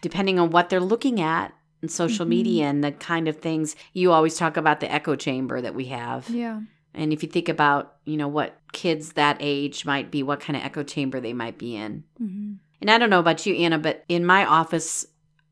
[SPEAKER 2] depending on what they're looking at in social media and the kind of things, you always talk about the echo chamber that we have.
[SPEAKER 1] Yeah.
[SPEAKER 2] And if you think about, you know, what kids that age might be, what kind of echo chamber they might be in.
[SPEAKER 1] Mm-hmm.
[SPEAKER 2] And I don't know about you, Anna, but in my office,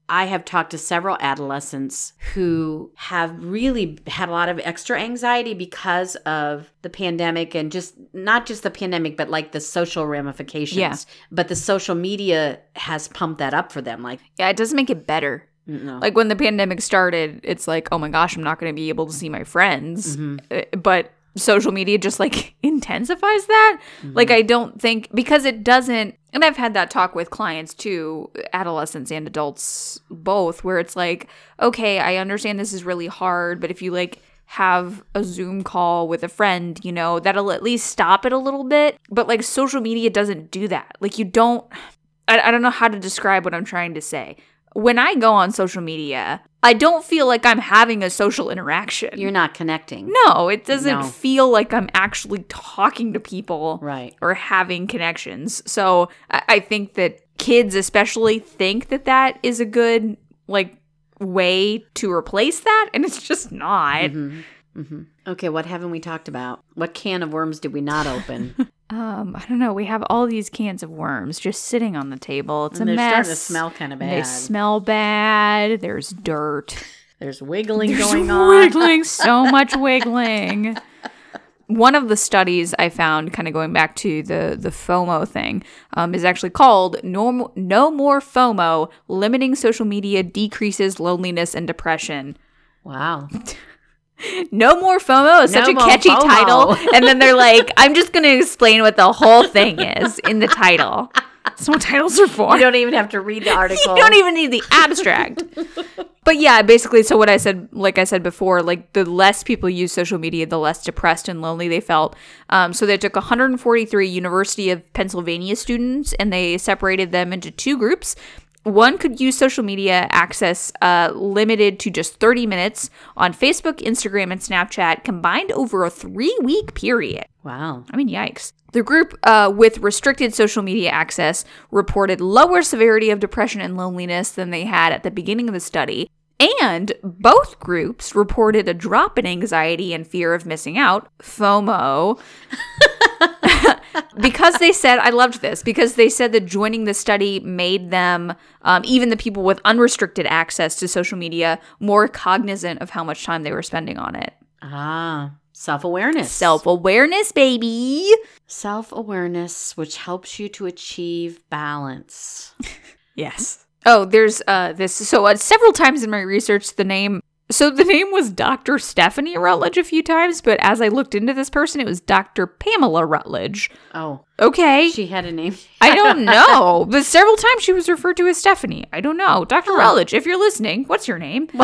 [SPEAKER 2] I have talked to several adolescents who have really had a lot of extra anxiety because of the pandemic and just not just the pandemic, but like the social ramifications.
[SPEAKER 1] Yeah.
[SPEAKER 2] But the social media has pumped that up for them. Like,
[SPEAKER 1] Yeah, it doesn't make it better.
[SPEAKER 2] no.
[SPEAKER 1] Like when the pandemic started, it's like, oh my gosh, I'm not going to be able to see my friends.
[SPEAKER 2] Mm-hmm.
[SPEAKER 1] Uh, But social media just like [LAUGHS] intensifies that.
[SPEAKER 2] Mm-hmm.
[SPEAKER 1] Like, I don't think because it doesn't, and I've had that talk with clients too, adolescents and adults both, where it's like, okay, I understand this is really hard, but if you like, have a Zoom call with a friend, you know, that'll at least stop it a little bit. But like social media doesn't do that. Like you don't I, I don't know how to describe what I'm trying to say. When I go on social media, I don't feel like I'm having a social interaction.
[SPEAKER 2] you're not connecting.
[SPEAKER 1] no, it doesn't
[SPEAKER 2] No.
[SPEAKER 1] feel like I'm actually talking to people
[SPEAKER 2] Right.
[SPEAKER 1] or having connections. So I, I think that kids, especially, think that that is a good like way to replace that, and it's just not.
[SPEAKER 2] Mm-hmm. hmm Okay, what haven't we talked about? What can of worms did we not open? [LAUGHS]
[SPEAKER 1] Um, I don't know. We have all these cans of worms just sitting on the table. It's
[SPEAKER 2] And
[SPEAKER 1] a
[SPEAKER 2] they're
[SPEAKER 1] mess.
[SPEAKER 2] starting to smell kind of bad.
[SPEAKER 1] They smell bad. There's dirt.
[SPEAKER 2] There's wiggling
[SPEAKER 1] There's
[SPEAKER 2] going [LAUGHS] on.
[SPEAKER 1] wiggling, so [LAUGHS] much wiggling. One of the studies I found, kind of going back to the the FOMO thing, um, is actually called "No No More FOMO: Limiting Social Media Decreases Loneliness and Depression."
[SPEAKER 2] Wow. [LAUGHS]
[SPEAKER 1] No more FOMO is
[SPEAKER 2] No
[SPEAKER 1] such a catchy
[SPEAKER 2] FOMO.
[SPEAKER 1] title. And then they're like, I'm just going to explain what the whole thing is in the title. That's what titles are for.
[SPEAKER 2] You don't even have to read the [LAUGHS] article.
[SPEAKER 1] You don't even need the abstract. but yeah, basically, so what I said, like I said before, like the less people use social media, the less depressed and lonely they felt. Um, so they took 143 University of Pennsylvania students and they separated them into two groups. One could use social media access uh, limited to just 30 minutes on Facebook, Instagram, and Snapchat combined over a three week period.
[SPEAKER 2] Wow.
[SPEAKER 1] I mean, yikes. The group uh, with restricted social media access reported lower severity of depression and loneliness than they had at the beginning of the study. And both groups reported a drop in anxiety and fear of missing out, FOMO, [LAUGHS] because they said, I loved this, because they said that joining the study made them, um, even the people with unrestricted access to social media, more cognizant of how much time they were spending on it.
[SPEAKER 2] Ah, self awareness.
[SPEAKER 1] Self awareness, baby.
[SPEAKER 2] Self awareness, which helps you to achieve balance. [LAUGHS]
[SPEAKER 1] Yes. Oh, there's uh this so uh, several times in my research the name so the name was Dr. Stephanie Rutledge a few times, but as I looked into this person, it was Dr. Pamela Rutledge.
[SPEAKER 2] Oh,
[SPEAKER 1] Okay.
[SPEAKER 2] she had a name. [LAUGHS]
[SPEAKER 1] I don't [LAUGHS] know. But several times she was referred to as Stephanie. I don't know. Dr. Rutledge, if you're listening, what's your name? [LAUGHS]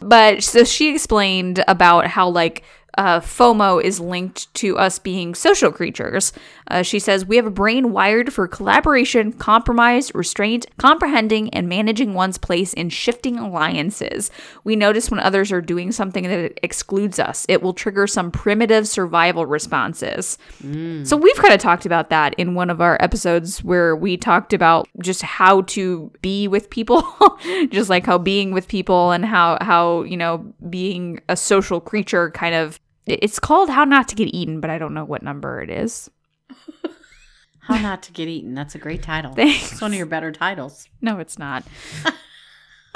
[SPEAKER 1] but so she explained about how like uh, FOMO is linked to us being social creatures. Uh, she says we have a brain wired for collaboration, compromise, restraint, comprehending, and managing one's place in shifting alliances. We notice when others are doing something that excludes us. It will trigger some primitive survival responses. So we've kind of talked about that in one of our episodes where we talked about just how to be with people, [LAUGHS] just like how being with people and how how, you know, being a social creature kind of it's called how not to get eaten, but I don't know what number it is. [LAUGHS]
[SPEAKER 2] How Not to Get Eaten. That's a great title.
[SPEAKER 1] Thanks.
[SPEAKER 2] It's one of your better titles.
[SPEAKER 1] No, it's not. [LAUGHS]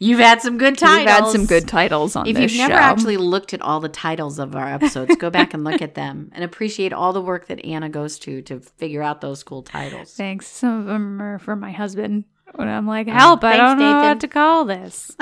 [SPEAKER 2] You've had some good titles.
[SPEAKER 1] We've had some good titles on
[SPEAKER 2] If
[SPEAKER 1] this
[SPEAKER 2] you've never
[SPEAKER 1] show.
[SPEAKER 2] actually looked at all the titles of our episodes, go back and look at them [LAUGHS] and appreciate all the work that Anna goes to to figure out those cool titles.
[SPEAKER 1] Thanks. Some of them are for my husband. When I'm like, oh, help, I
[SPEAKER 2] thanks,
[SPEAKER 1] don't know
[SPEAKER 2] Nathan.
[SPEAKER 1] what to call this.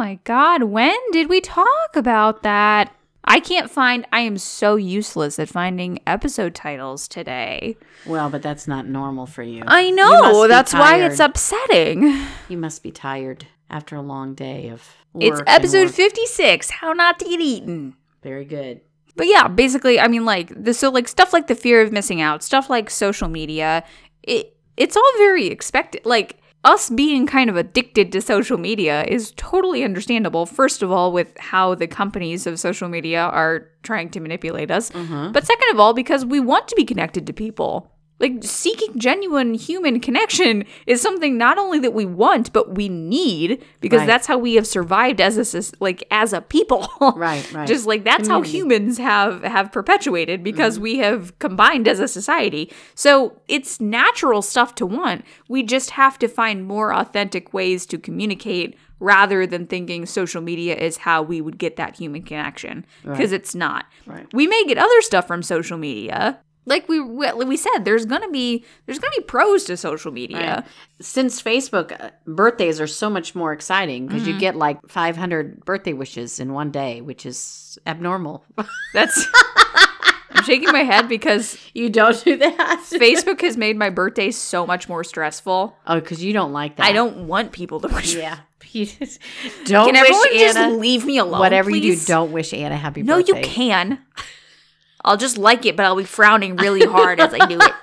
[SPEAKER 1] Oh my God. When did we talk about that? I can't find, I am so useless at finding episode titles today.
[SPEAKER 2] Well, but that's not normal for you.
[SPEAKER 1] I know.
[SPEAKER 2] be
[SPEAKER 1] That's why it's upsetting.
[SPEAKER 2] You must be tired after a long day of
[SPEAKER 1] It's episode
[SPEAKER 2] work.
[SPEAKER 1] 56 How Not to Get Eaten.
[SPEAKER 2] Very good.
[SPEAKER 1] But yeah, basically, I mean, like the so like stuff like the fear of missing out, stuff like social media, it it's all very expected. Like us being kind of addicted to social media is totally understandable. First of all, with how the companies of social media are trying to manipulate us, mm-hmm. but second of all, because we want to be connected to people. Like seeking genuine human connection is something not only that we want, but we need because
[SPEAKER 2] Right.
[SPEAKER 1] that's how we have survived as a like as a people. [LAUGHS]
[SPEAKER 2] Right, right.
[SPEAKER 1] Just like that's how humans have have perpetuated because mm-hmm. we have combined as a society. So it's natural stuff to want. We just have to find more authentic ways to communicate rather than thinking social media is how we would get that human connection because it's not.
[SPEAKER 2] Right.
[SPEAKER 1] We may get other stuff from social media. Like we we we said there's going to be there's going to be pros to social media.
[SPEAKER 2] Right. Since Facebook uh, birthdays are so much more exciting because
[SPEAKER 1] Mm-hmm.
[SPEAKER 2] you get like 500 birthday wishes in one day, which is abnormal. [LAUGHS]
[SPEAKER 1] That's [LAUGHS] I'm shaking my head because
[SPEAKER 2] you don't do that. [LAUGHS]
[SPEAKER 1] Facebook has made my birthday so much more stressful.
[SPEAKER 2] oh, because you don't like that.
[SPEAKER 1] I don't want people to wish.
[SPEAKER 2] Yeah. Don't
[SPEAKER 1] Can
[SPEAKER 2] wish
[SPEAKER 1] everyone just leave me alone?
[SPEAKER 2] whatever you do, don't wish Anna happy
[SPEAKER 1] No,
[SPEAKER 2] birthday.
[SPEAKER 1] No, you can. I'll just like it, but I'll be frowning really hard as I do it. [LAUGHS]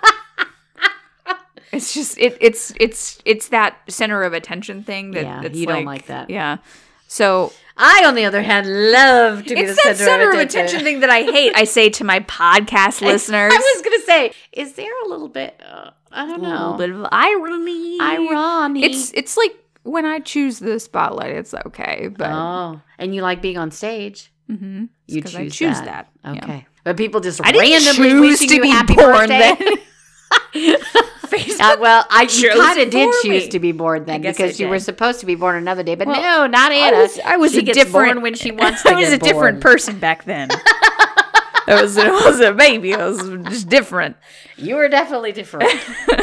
[SPEAKER 1] It's just it. It's it's it's that center of attention thing that
[SPEAKER 2] Yeah,
[SPEAKER 1] that's
[SPEAKER 2] you don't like that.
[SPEAKER 1] Yeah. So
[SPEAKER 2] I, on the other hand, love to be
[SPEAKER 1] it's
[SPEAKER 2] the
[SPEAKER 1] that
[SPEAKER 2] center,
[SPEAKER 1] center
[SPEAKER 2] of
[SPEAKER 1] of
[SPEAKER 2] attention.
[SPEAKER 1] attention thing that I hate. I say to my podcast [LAUGHS] listeners,
[SPEAKER 2] I was gonna say, is there a little bit? Uh, I don't know,
[SPEAKER 1] a little bit of irony.
[SPEAKER 2] Irony.
[SPEAKER 1] It's it's like when I choose the spotlight, it's okay, but
[SPEAKER 2] oh, and you like being on stage.
[SPEAKER 1] Mm-hmm. It's
[SPEAKER 2] You
[SPEAKER 1] 'cause
[SPEAKER 2] choose,
[SPEAKER 1] I choose
[SPEAKER 2] that.
[SPEAKER 1] that. yeah.
[SPEAKER 2] But people just
[SPEAKER 1] I
[SPEAKER 2] randomly
[SPEAKER 1] choose
[SPEAKER 2] wishing
[SPEAKER 1] to be
[SPEAKER 2] happy
[SPEAKER 1] born
[SPEAKER 2] birthday.
[SPEAKER 1] then. [LAUGHS]
[SPEAKER 2] Uh, well, I kind of did choose
[SPEAKER 1] me.
[SPEAKER 2] to be born then because you were supposed to be born another day, but
[SPEAKER 1] Well,
[SPEAKER 2] no, not
[SPEAKER 1] I
[SPEAKER 2] Anna.
[SPEAKER 1] was, I was a different
[SPEAKER 2] when she [LAUGHS] wants to
[SPEAKER 1] I was a different
[SPEAKER 2] born.
[SPEAKER 1] person back then. I was, I was a baby. I was just different.
[SPEAKER 2] You were definitely different. [LAUGHS]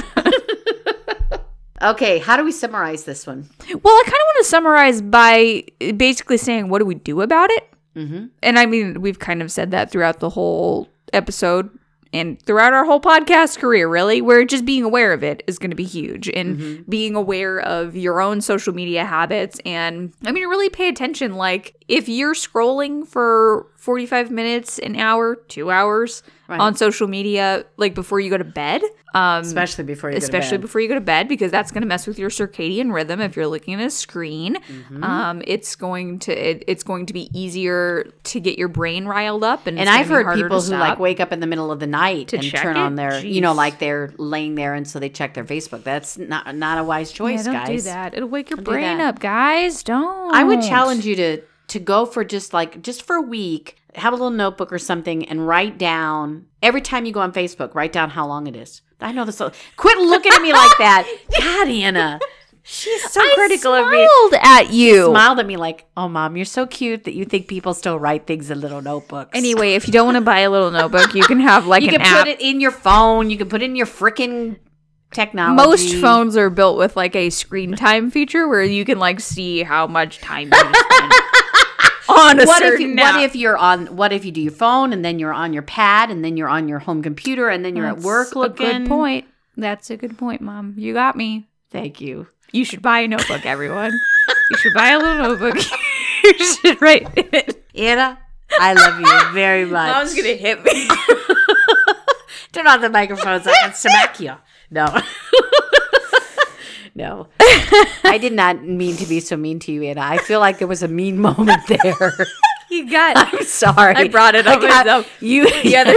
[SPEAKER 2] Okay, how do we summarize this one?
[SPEAKER 1] Well, I kind of want to summarize by basically saying, what do we do about it? Mm-hmm. And I mean, we've kind of said that throughout the whole episode and throughout our whole podcast career, really, where just being aware of it is going to be huge and being aware of your own social media habits. And I mean, really pay attention. Like, if you're scrolling for 45 minutes, an hour, two hours on social media, like before you go to bed, um,
[SPEAKER 2] Especially before you
[SPEAKER 1] especially
[SPEAKER 2] go to bed.
[SPEAKER 1] before you go to bed because that's going to mess with your circadian rhythm if you're looking at a screen
[SPEAKER 2] Mm-hmm.
[SPEAKER 1] um, it's going to it, it's going to be easier to get your brain riled up and,
[SPEAKER 2] And I've heard people who like wake up in the middle of the night and turn
[SPEAKER 1] it?
[SPEAKER 2] on their, you know, like they're laying there and so they check their Facebook. That's not not a wise
[SPEAKER 1] yeah,
[SPEAKER 2] choice,
[SPEAKER 1] don't
[SPEAKER 2] guys.
[SPEAKER 1] do that it'll wake your
[SPEAKER 2] do
[SPEAKER 1] brain up guys don't
[SPEAKER 2] I would challenge you to to go for just like just for a week, have a little notebook or something and write down every time you go on Facebook, write down how long it is. I know this. Quit looking at me like that. [LAUGHS] God, Anna. She's so
[SPEAKER 1] I
[SPEAKER 2] critical of me.
[SPEAKER 1] smiled at you
[SPEAKER 2] Smiled at me like, "Oh, mom, you're so cute that you think people still write things in little notebooks."
[SPEAKER 1] anyway if you don't want to buy a little notebook you can have like
[SPEAKER 2] you
[SPEAKER 1] an
[SPEAKER 2] can
[SPEAKER 1] app
[SPEAKER 2] put it in your phone. You can put it in your freaking technology.
[SPEAKER 1] most phones are built with like a screen time feature where you can like see how much time you spend [LAUGHS] on a
[SPEAKER 2] What if
[SPEAKER 1] certain
[SPEAKER 2] you, what if you're on what if you do your phone and then you're on your pad and then you're on your home computer and then you're at work looking?
[SPEAKER 1] A good point. That's a good point, Mom. You got me.
[SPEAKER 2] Thank you.
[SPEAKER 1] You should buy a notebook, everyone. you should buy a little notebook. [LAUGHS] you should write it.
[SPEAKER 2] Anna, I love you very [LAUGHS] much.
[SPEAKER 1] Mom's gonna hit me. [LAUGHS]
[SPEAKER 2] turn on the microphone so I can smack you. No. No. [LAUGHS] I did not mean to be so mean to you, Anna. I feel like there was a mean moment there. [LAUGHS]
[SPEAKER 1] you got.
[SPEAKER 2] I'm sorry.
[SPEAKER 1] I brought it up myself.
[SPEAKER 2] You [LAUGHS]
[SPEAKER 1] The other,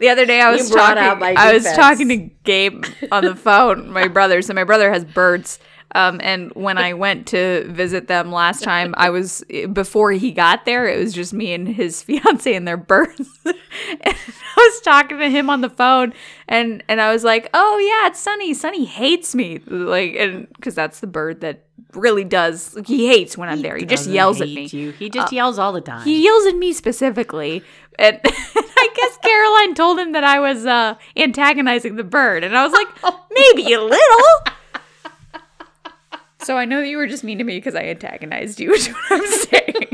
[SPEAKER 1] the other day, I was talking. I was talking to Gabe on the phone. My brother. So my brother has birds. Um, and when I went to visit them last time, I was before he got there. It was just me and his [LAUGHS] fiance and their birds. [LAUGHS] and I was talking to him on the phone, and and I was like, "Oh yeah, it's Sunny. Sunny hates me, like, and because that's the bird that really does. He hates when I'm there. He just yells at me. Uh,
[SPEAKER 2] You. He just yells all the time.
[SPEAKER 1] He yells at me specifically. And [LAUGHS] I guess Caroline told him that I was uh, antagonizing the bird. And I was like, maybe a little. So I know that you were just mean to me because I antagonized you, [LAUGHS] is what I'm saying.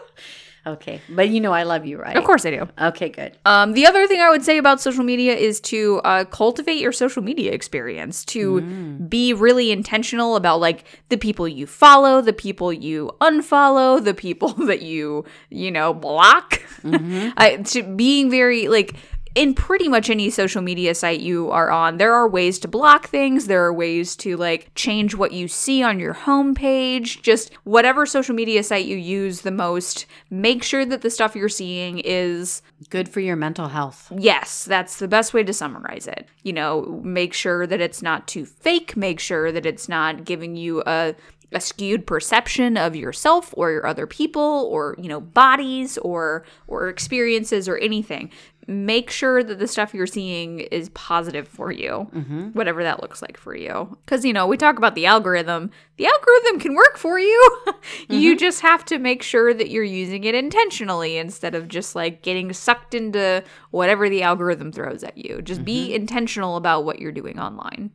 [SPEAKER 1] [LAUGHS]
[SPEAKER 2] okay. But you know I love you, right?
[SPEAKER 1] of course I do.
[SPEAKER 2] Okay, good.
[SPEAKER 1] Um, the other thing I would say about social media is to uh, cultivate your social media experience, to be really intentional about like the people you follow, the people you unfollow, the people [LAUGHS] that you you know block. I, to being very like in pretty much any social media site you are on, there are ways to block things. There are ways to like change what you see on your homepage. Just whatever social media site you use the most, make sure that the stuff you're seeing is
[SPEAKER 2] Good for your mental health.
[SPEAKER 1] Yes, that's the best way to summarize it. You know, make sure that it's not too fake, make sure that it's not giving you a a skewed perception of yourself or your other people or, you know, bodies or or experiences or anything. Make sure that the stuff you're seeing is positive for you, mm-hmm. whatever that looks like for you. Because, you know, we talk about the algorithm. The algorithm can work for you. [LAUGHS] you mm-hmm. just have to make sure that you're using it intentionally instead of just like getting sucked into whatever the algorithm throws at you. Just be mm-hmm. intentional about what you're doing online.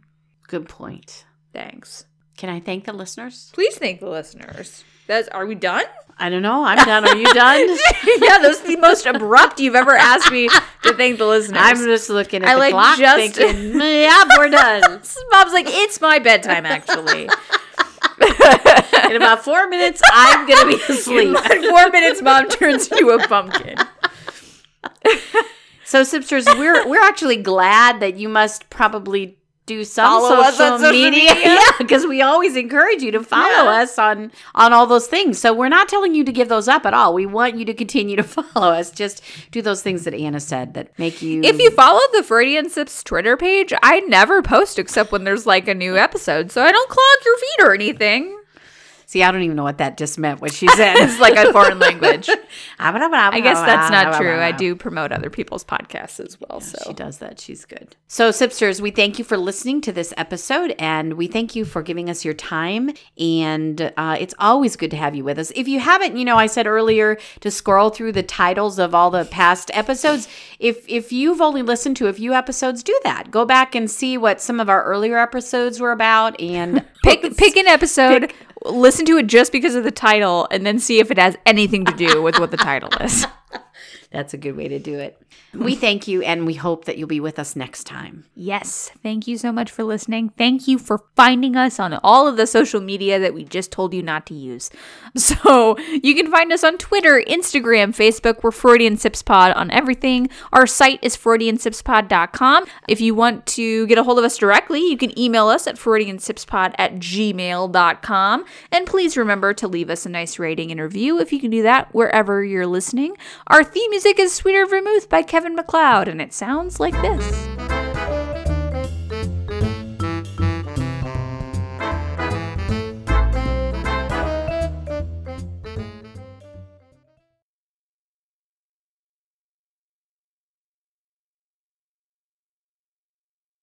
[SPEAKER 2] Good point.
[SPEAKER 1] Thanks.
[SPEAKER 2] Can I thank the listeners?
[SPEAKER 1] Please thank the listeners. That's are we done?
[SPEAKER 2] I don't know. I'm done. Are you done? [LAUGHS]
[SPEAKER 1] yeah, that was the most abrupt you've ever asked me to thank the listeners.
[SPEAKER 2] I'm just looking at
[SPEAKER 1] I,
[SPEAKER 2] the
[SPEAKER 1] like,
[SPEAKER 2] clock
[SPEAKER 1] just-
[SPEAKER 2] thinking, yeah, we're [LAUGHS] done.
[SPEAKER 1] Bob's like, it's my bedtime actually. [LAUGHS]
[SPEAKER 2] In about four minutes, I'm going to be asleep.
[SPEAKER 1] In four minutes, mom turns into a pumpkin.
[SPEAKER 2] So, Sipsters, we're we're actually glad that you must probably do some
[SPEAKER 1] Follow us
[SPEAKER 2] social,
[SPEAKER 1] on social
[SPEAKER 2] media,
[SPEAKER 1] media. [LAUGHS]
[SPEAKER 2] yeah, because we always encourage you to follow
[SPEAKER 1] Yeah.
[SPEAKER 2] us on on all those things. So we're not telling you to give those up at all. We want you to continue to [LAUGHS] follow us. Just do those things that Anna said that make you.
[SPEAKER 1] If you follow the Freudian Sips Twitter page, I never post except when there's like a new episode, so I don't clog your feed or anything.
[SPEAKER 2] See, I don't even know what that just meant. What she said.
[SPEAKER 1] It's like a foreign language. [LAUGHS]
[SPEAKER 2] I
[SPEAKER 1] guess that's not true. I do promote other people's podcasts as well.
[SPEAKER 2] She
[SPEAKER 1] So
[SPEAKER 2] does that. She's good. So, Sipsters, we thank you for listening to this episode and we thank you for giving us your time. And uh, it's always good to have you with us. If you haven't, you know, I said earlier to scroll through the titles of all the past episodes. If if you've only listened to a few episodes, do that. Go back and see what some of our earlier episodes were about and [LAUGHS]
[SPEAKER 1] pick pick an episode, listen to it just because of the title, and then see if it has anything to do with what the title is. [LAUGHS]
[SPEAKER 2] That's a good way to do it. [LAUGHS] We thank you and we hope that you'll be with us next time.
[SPEAKER 1] Yes, thank you so much for listening. Thank you for finding us on all of the social media that we just told you not to use. [LAUGHS] So you can find us on Twitter, Instagram, Facebook. We're Freudian Sips Pod on everything. Our site is FreudianSipsPod.com. If you want to get a hold of us directly, you can email us at FreudianSipsPod at gmail.com. And please remember to leave us a nice rating and review if you can do that wherever you're listening. Our theme music is Sweeter Vermouth by Kevin MacLeod, and it sounds like this.